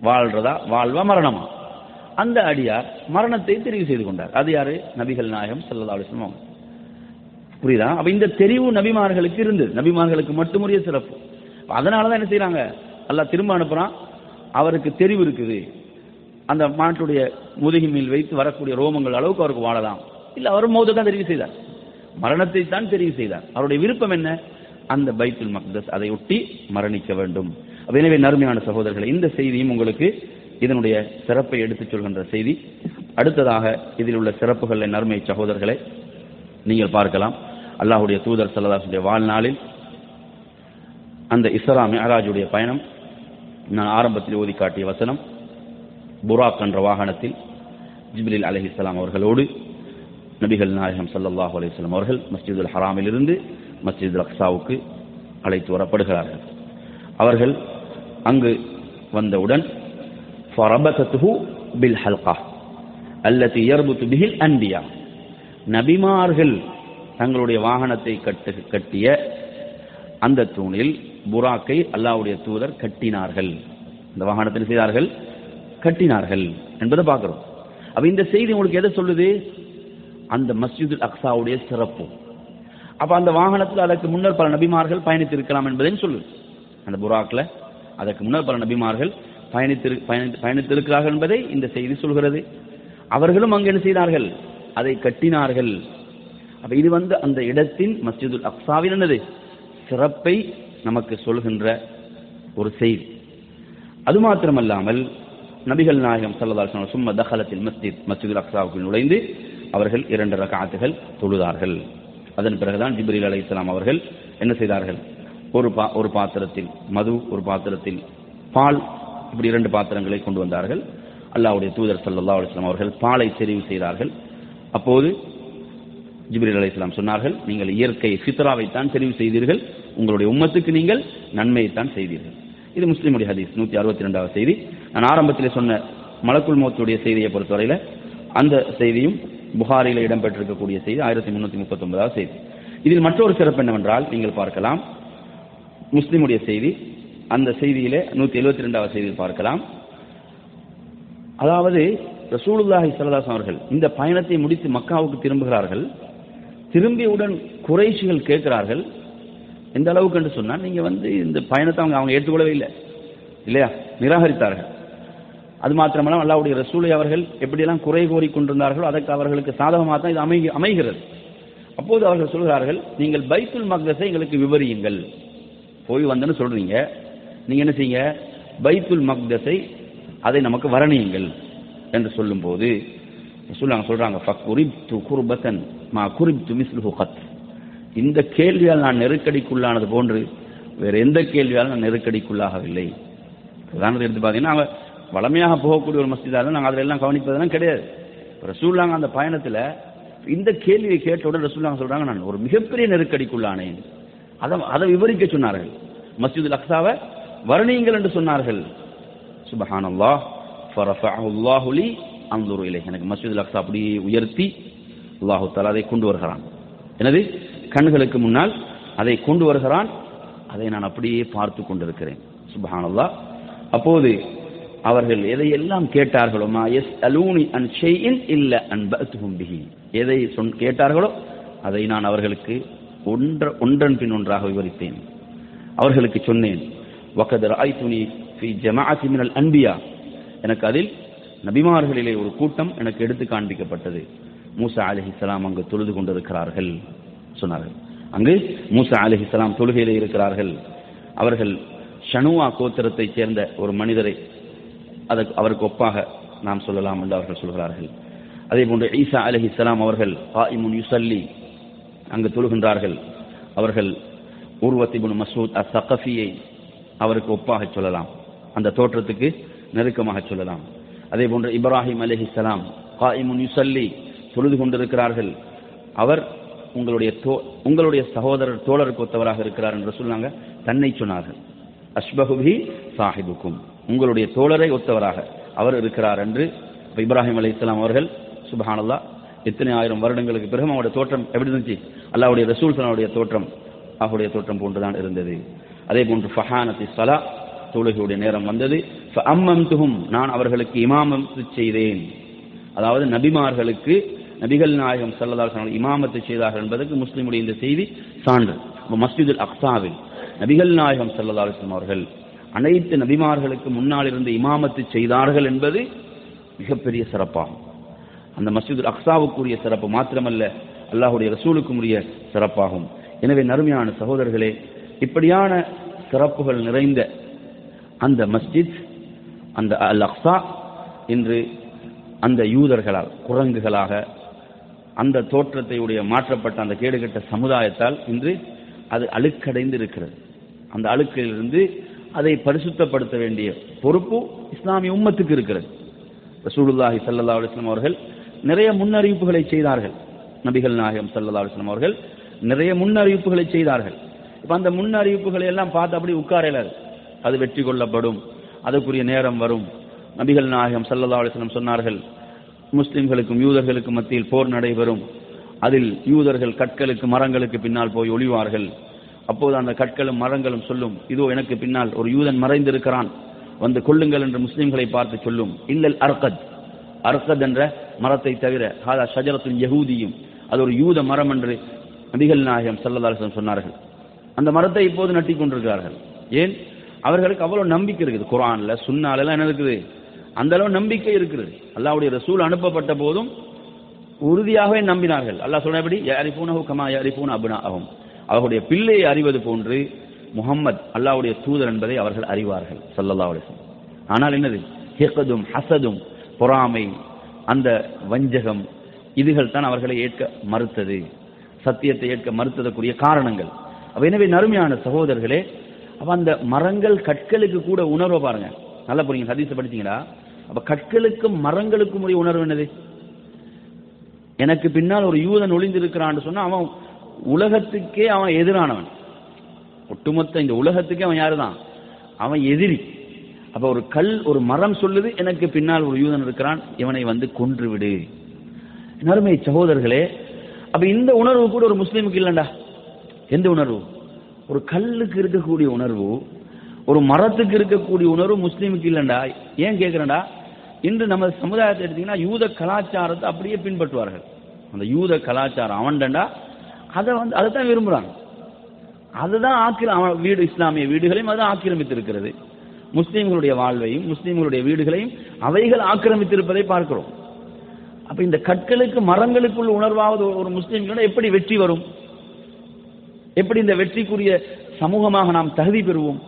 வாழ்றதா? வாழ்வா மரணமா? அந்த அடியார் மரணத்தை தெரிவு செய்து கொண்டார். அது யாரு? நபிகள் நாயகம் ஸல்லல்லாஹு அலைஹி அவங்க. புரியுதா? அப்ப இந்த தெரிவு நபிமார்களுக்கு இருந்தது. நபிமார்களுக்கு மட்டுமுரிய சிறப்பு. அதனாலதான் என்ன செய்யறாங்க அல்லாஹ் திரும்ப அனுப்புறான். அவருக்கு தெரிவு இருக்குது. அந்த மாட்டுடைய முதுகின் வைத்து வரக்கூடிய ரோமங்கள் அளவுக்கு அவருக்கு வாழலாம். இல்ல அவர் மௌத்தை தான் தெரிவு செய்தார். மரணத்தை தான் தெரிவு செய்தார். அவருடைய விருப்பம் என்ன? அந்த பைத்துல் மக்தஸ் அதை ஒட்டி மரணிக்க வேண்டும். எனவே நறுமையான சகோதரர்களை இந்த செய்தியும் உங்களுக்கு இதனுடைய சிறப்பை எடுத்துச் சொல்கின்ற செய்தி. அடுத்ததாக இதில் உள்ள சிறப்புகளை நறுமை சகோதரர்களை நீங்கள் பார்க்கலாம். அல்லாஹுடைய தூதர் சல்லதாசுடைய வாழ்நாளில் அந்த இஸ்ரா மிஅராஜுடைய பயணம் நான் ஆரம்பத்தில் ஓதி காட்டிய வசனம் புராக் என்ற வாகனத்தில் ஜிப்ரில் அலைஹிஸ்ஸலாம் அவர்களோடு நபிகள் நாயகம் ஸல்லல்லாஹு அலைஹி வஸல்லம் அவர்கள் மஸ்ஜிதுல் ஹராமிலிருந்து மஸ்ஜிதுல் அக்சாவுக்கு அழைத்து வரப்படுகிறார்கள். அவர்கள் அங்கு வந்தவுடன் ஃபரபத்தத்துஹு பில் ஹல்கா அல்லது இயர்புத்து பிஹில் அன்பியா நபிமார்கள் தங்களுடைய வாகனத்தை கட்டு கட்டிய அந்த தூணில் புராக்கை அல்லாவுடைய தூதர் கட்டினார்கள். இந்த வாகனத்தில் செய்தார்கள்? கட்டினார்கள் என்பதை பார்க்கிறோம். அப்ப இந்த செய்தி உங்களுக்கு எதை சொல்லுது? அந்த மஸ்ஜிதுல் அக்ஸாவுடைய சிறப்பு. அப்ப அந்த வாகனத்தில் அதற்கு முன்னர் பல நபிமார்கள் பயணித்திருக்கலாம் என்பதையும் சொல்லுது. அந்த புராக்ல அதற்கு முன்னர் பல நபிமார்கள் பயணித்திரு பயணித்திருக்கிறார்கள் என்பதை இந்த செய்தி சொல்கிறது. அவர்களும் அங்கு என்ன செய்தார்கள்? அதை கட்டினார்கள். அப்ப இது வந்து அந்த இடத்தின் மஸ்ஜிதுல் அக்சாவில் என்னது? சிறப்பை நமக்கு சொல்கின்ற ஒரு செய்தி. அது மாத்திரமல்லாமல் நபிகள் நாயகம் ஸல்லல்லாஹு சும்ம தஹலத்தில் மஸ்ஜித் மஸ்ஜிதுல் அக்ஸாவுக்குள் நுழைந்து அவர்கள் இரண்டு ரகாத்துகள் தொழுதார்கள். அதன் பிறகுதான் ஜிப்ரீல் அலைஹிஸ்ஸலாம் அவர்கள் என்ன செய்தார்கள்? ஒரு பா ஒரு பாத்திரத்தில் மது ஒரு பாத்திரத்தில் பால் இப்படி இரண்டு பாத்திரங்களை கொண்டு வந்தார்கள். அல்லாவுடைய தூதர் சல்லா அலிஸ்லாம் அவர்கள் பாலை தெரிவு செய்தார்கள். அப்போது ஜிப்ரீல் இஸ்லாம் சொன்னார்கள் நீங்கள் இயற்கை ஃபித்ராவை தான் தெரிவு செய்தீர்கள். உங்களுடைய உம்மத்துக்கு நீங்கள் நன்மையைத்தான் செய்தீர்கள். இது முஸ்லீமுடைய ஹதீஸ் நூத்தி அறுபத்தி ரெண்டாவது செய்தி. நான் ஆரம்பத்தில் சொன்ன மலக்குள் மோத்துடைய செய்தியை பொறுத்தவரையில அந்த செய்தியும் புகாரில இடம்பெற்றிருக்கக்கூடிய செய்தி ஆயிரத்தி முன்னூத்தி முப்பத்தி ஒன்பதாவது செய்தி. இதில் மற்றொரு சிறப்பு என்னவென்றால் நீங்கள் பார்க்கலாம் முஸ்லீமுடைய செய்தி அந்த செய்தியிலே நூத்தி எழுபத்தி ரெண்டாவது செய்தியில் பார்க்கலாம். அதாவது ரசூலுல்லாஹி ஸல்லல்லாஹு அவர்கள் இந்த பயணத்தை முடித்து மக்காவுக்கு திரும்புகிறார்கள். திரும்பியவுடன் குறைஷிகள் கேட்கிறார்கள். எந்த அளவுக்கு என்று சொன்னால் நீங்க வந்து இந்த பயணத்தை அவங்க அவங்க ஏற்றுக்கொள்ளவே இல்லை. இல்லையா? நிராகரித்தார்கள். அது மாத்திரமல்ல அல்லாவுடைய ரசூலை அவர்கள் எப்படியெல்லாம் குறை கோரி கொண்டிருந்தார்களோ அதற்கு அவர்களுக்கு சாதகமாக தான் இது அமை அமைகிறது. அப்போது அவர்கள் சொல்கிறார்கள் நீங்கள் பைத்துல் மக்தஸை எங்களுக்கு விவரியுங்கள். போய் வந்தேன்னு சொல்றீங்க. நீங்க என்ன செய்யுங்க? பைத்துல் மக்தஸை அதை நமக்கு வர்ணியுங்கள் என்று சொல்லும்போது சொல்லுவாங்க சொல்றாங்க ஃபக்குரிப்து குர்பத்தன் மா குரிப்து மிஸ்லு கத் இந்த கேள்வியால் நான் நெருக்கடிக்குள்ளானது போன்று வேற எந்த கேள்வியாலும் நான் நெருக்கடிக்குள்ளாகவில்லை. உதாரணத்தை எடுத்து பார்த்தீங்கன்னா வளமையாக போகக்கூடிய ஒரு மஸ்ஜிதாக நாங்கள் அதில் எல்லாம் கவனிப்பதெல்லாம் கிடையாது. ரசூல்லாங்க அந்த பயணத்தில் இந்த கேள்வியை கேட்டவுடன் ரசூல்லாங்க சொல்றாங்க நான் ஒரு மிகப்பெரிய நெருக்கடிக்குள்ளானேன். அதை அதை விவரிக்க சொன்னார்கள். மஸ்ஜிதுல் அக்ஸாவை வருணியுங்கள் என்று சொன்னார்கள். சுபஹான் அல்லாஹ் அல்லாஹு லி அன்துரு இலைஹி. எனக்கு மஸ்ஜிதுல் அக்ஸா அப்படியே உயர்த்தி அல்லாஹு தஆலா அதை கொண்டு வருகிறான். எனது கண்களுக்கு முன்னால் அதை கொண்டு வருகிறான். அதை நான் அப்படியே பார்த்து கொண்டிருக்கிறேன். சுபஹானல்லாஹ். அப்போது அவர்கள் எதையெல்லாம் கேட்டார்களோ மா எஸ் அலூனி அன் ஷெயின் இல்ல அன் பிஹி. எதை சொன் கேட்டார்களோ அதை நான் அவர்களுக்கு ஒன்ற ஒன்றன் பின் ஒன்றாக விவரித்தேன். அவர்களுக்கு சொன்னேன் வகத் ராய்துனி ஃபி ஜமாஅத்தி மினல் அன்பியா எனக்கு அதில் நபிமார்களிலே ஒரு கூட்டம் எனக்கு எடுத்து காண்பிக்கப்பட்டது. மூசா அலிஹிஸ்லாம் அங்கு தொழுது கொண்டிருக்கிறார்கள் சொன்னார்கள். அங்கு மூசா அலிஹிஸ்லாம் தொழுகையிலே இருக்கிறார்கள். அவர்கள் ஷனுவா கோத்திரத்தைச் சேர்ந்த ஒரு மனிதரை அதற்கு அவருக்கு ஒப்பாக நாம் சொல்லலாம் என்று அவர்கள் சொல்கிறார்கள். அதே போன்று ஈசா அலஹி இஸ்லாம் அவர்கள் காயிமுன் யுசல்லி அங்கு தொழுகின்றார்கள். அவர்கள் உருவத்திபுன் மசூத் அஸ் சகஃபியை அவருக்கு ஒப்பாக சொல்லலாம். அந்த தோற்றத்துக்கு நெருக்கமாக சொல்லலாம். அதே போன்று இப்ராஹிம் அலிஹிஸ்ஸலாம் காயிமுன் யுசல்லி தொழுது கொண்டிருக்கிறார்கள். அவர் உங்களுடைய தோ- உங்களுடைய சகோதரர் தோழருக்கு ஒத்தவராக இருக்கிறார் என்று சொன்னாங்க. தன்னை சொன்னார்கள். அஷ்பகுபி சாஹிபுக்கும். உங்களுடைய தோழரை ஒத்தவராக அவர் இருக்கிறார் என்று இப்ராஹிம் இப்ராஹிம் இஸ்லாம் அவர்கள் சுபஹானல்லா எத்தனை ஆயிரம் வருடங்களுக்கு பிறகு அவருடைய தோற்றம் எப்படி இருந்துச்சு? அல்லாவுடைய ரசூல் சலாவுடைய தோற்றம் அவருடைய தோற்றம் போன்றுதான் இருந்தது. அதே போன்று ஃபஹானத்தி சலா தொழுகையுடைய நேரம் வந்தது. ஃபஅம்மம்துஹும் நான் அவர்களுக்கு இமாமத்து செய்தேன். அதாவது நபிமார்களுக்கு நபிகள் நாயகம் செல்லதாக இமாமத்து செய்தார்கள் என்பதற்கு முஸ்லிமுடைய இந்த செய்தி சான்று. மஸ்ஜிதுல் அக்சாவில் நபிகள் நாயகம் ஸல்லல்லாஹு அவர்கள் அனைத்து நபிமார்களுக்கு முன்னால் இருந்து இமாமத்து செய்தார்கள் என்பது மிகப்பெரிய சிறப்பாகும். அந்த மஸ்ஜிதுல் அக்சாவுக்குரிய சிறப்பு மாத்திரமல்ல அல்லாஹ்வுடைய ரசூலுக்கும் உரிய சிறப்பாகும். எனவே நறுமையான சகோதரர்களே இப்படியான சிறப்புகள் நிறைந்த அந்த மஸ்ஜித் அந்த அல் அக்ஸா இன்று அந்த யூதர்களால் குரங்குகளாக அந்த தோற்றத்தை உடைய மாற்றப்பட்ட அந்த கேடுகட்ட சமுதாயத்தால் இன்று அது அழுக்கடைந்து இருக்கிறது அந்த அழுக்கிலிருந்து அதை பரிசுத்தப்படுத்த வேண்டிய பொறுப்பு இஸ்லாமிய உம்மத்துக்கு இருக்கிறது. ரசூலுல்லாஹி சல்லா அலுவலாம் அவர்கள் நிறைய முன்னறிவிப்புகளை செய்தார்கள். நபிகள் நாயகம் சல்லா அலுவலாம் அவர்கள் நிறைய முன்னறிவிப்புகளை செய்தார்கள். இப்ப அந்த முன்னறிவிப்புகளை எல்லாம் பார்த்து அப்படி உட்கார அது வெற்றி கொள்ளப்படும். அதுக்குரிய நேரம் வரும். நபிகள் நாயகம் சல்லல்லா அலிஸ்லம் சொன்னார்கள் முஸ்லிம்களுக்கும் யூதர்களுக்கும் மத்தியில் போர் நடைபெறும் அதில் யூதர்கள் கற்களுக்கு மரங்களுக்கு பின்னால் போய் ஒளிவார்கள். அப்போது அந்த கற்களும் மரங்களும் சொல்லும் இதோ எனக்கு பின்னால் ஒரு யூதன் மறைந்திருக்கிறான். வந்து கொள்ளுங்கள் என்று முஸ்லிம்களை பார்த்து சொல்லும். இல்லல் அர்கத். அர்கத் என்ற மரத்தை தவிர ஹாதா ஷஜரத்தின் யகூதியும் அது ஒரு யூத மரம் என்று நபிகள் நாயகம் ஸல்லல்லாஹு சொன்னார்கள். அந்த மரத்தை இப்போது நட்டி கொண்டிருக்கிறார்கள். ஏன்? அவர்களுக்கு அவ்வளவு நம்பிக்கை இருக்குது. குரான்ல சுண்ணாலெல்லாம் எல்லாம் என்ன இருக்குது? அந்த அளவு நம்பிக்கை இருக்குது. அல்லாவுடைய ரசூல் அனுப்பப்பட்ட போதும் உறுதியாகவே நம்பினார்கள். அல்லாஹ் சொன்னபடி யாரிஃபூனஹு கமா அபுனா ஆகும் அவர்களுடைய பிள்ளையை அறிவது போன்று முகம்மது அல்லாவுடைய தூதர் என்பதை அவர்கள் அறிவார்கள். சல்லல்லா ஆனால் என்னது? ஹிக்தும் ஹசதும் பொறாமை அந்த வஞ்சகம் இதுகள் தான் அவர்களை ஏற்க மறுத்தது. சத்தியத்தை ஏற்க மறுத்ததற்குரிய காரணங்கள். எனவே நறுமையான சகோதரர்களே அப்ப அந்த மரங்கள் கற்களுக்கு கூட உணர்வை பாருங்க. நல்லா புரியுங்க ஹதீஸை படிச்சீங்களா? அப்ப கற்களுக்கும் மரங்களுக்கும் உரிய உணர்வு என்னது? எனக்கு பின்னால் ஒரு யூதன் ஒளிந்திருக்கிறான்னு சொன்னா அவன் உலகத்துக்கே அவன் எதிரானவன். ஒட்டுமொத்த இந்த உலகத்துக்கே அவன் யாருதான்? அவன் எதிரி. அப்ப ஒரு கல் ஒரு மரம் சொல்லுது எனக்கு பின்னால் ஒரு யூதன் இருக்கிறான் இவனை வந்து கொன்று விடு நறுமை சகோதரர்களே அப்ப இந்த உணர்வு கூட ஒரு முஸ்லீமுக்கு இல்லைண்டா? எந்த உணர்வு? ஒரு கல்லுக்கு இருக்கக்கூடிய உணர்வு ஒரு மரத்துக்கு இருக்கக்கூடிய உணர்வு முஸ்லீமுக்கு இல்லைண்டா? ஏன் கேட்கிறேன்டா இன்று நம்ம சமுதாயத்தை எடுத்தீங்கன்னா யூத கலாச்சாரத்தை அப்படியே பின்பற்றுவார்கள். அந்த யூத கலாச்சாரம் அவன்டா அதை வந்து அதை தான் விரும்புகிறாங்க அதுதான் ஆக்கிர அவன் வீடு இஸ்லாமிய வீடுகளையும் அதுதான் ஆக்கிரமித்திருக்கிறது. முஸ்லீம்களுடைய வாழ்வையும் முஸ்லீம்களுடைய வீடுகளையும் அவைகள் ஆக்கிரமித்திருப்பதை பார்க்கிறோம். அப்ப இந்த கற்களுக்கு மரங்களுக்குள்ள உணர்வாவது ஒரு முஸ்லீம்களோட எப்படி வெற்றி வரும்? எப்படி இந்த வெற்றிக்குரிய சமூகமாக நாம் தகுதி பெறுவோம்?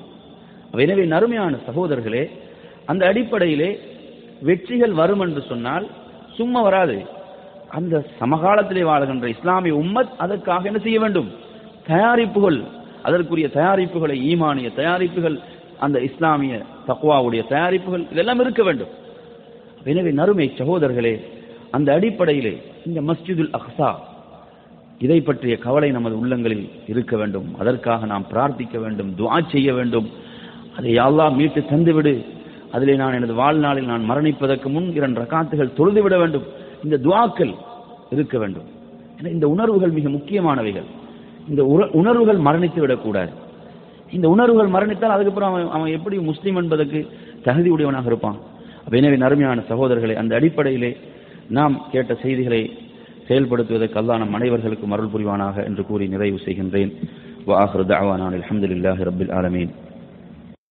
எனவே நறுமையான சகோதரர்களே அந்த அடிப்படையிலே வெற்றிகள் வரும் என்று சொன்னால் சும்மா வராது. அந்த சமகாலத்திலே வாழ்கின்ற இஸ்லாமிய உம்மத் அதற்காக என்ன செய்ய வேண்டும்? தயாரிப்புகள் அதற்குரிய தயாரிப்புகளை ஈமானிய தயாரிப்புகள் அந்த இஸ்லாமிய தக்குவாவுடைய தயாரிப்புகள் இதெல்லாம் இருக்க வேண்டும். எனவே நறுமை சகோதரர்களே அந்த அடிப்படையிலே இந்த மஸ்ஜிதுல் அஹ்சா இதை பற்றிய கவலை நமது உள்ளங்களில் இருக்க வேண்டும். அதற்காக நாம் பிரார்த்திக்க வேண்டும் துவா செய்ய வேண்டும். அதை அல்லாஹ் மீட்டு தந்துவிடு. அதிலே நான் எனது வாழ்நாளில் நான் மரணிப்பதற்கு முன் இரண்டு ரகாத்துகள் தொழுது விட வேண்டும். இந்த துவாக்கள் இருக்க வேண்டும். இந்த உணர்வுகள் மிக முக்கியமானவைகள். இந்த உணர்வுகள் மரணித்து விடக்கூடாது. இந்த உணர்வுகள் மரணித்தால் அதுக்கப்புறம் அவன் அவன் எப்படி முஸ்லீம் என்பதற்கு தகுதி உடையவனாக இருப்பான்? எனவே நறுமையான சகோதரர்களை அந்த அடிப்படையிலே நாம் கேட்ட செய்திகளை செயல்படுத்துவதற்கு அல்லா நம் அனைவர்களுக்கும் அருள் புரிவானாக என்று கூறி நிறைவு செய்கின்றேன். வாஹர் தாவானான் அலமதுல்லாஹி ரபில் ஆலமீன்.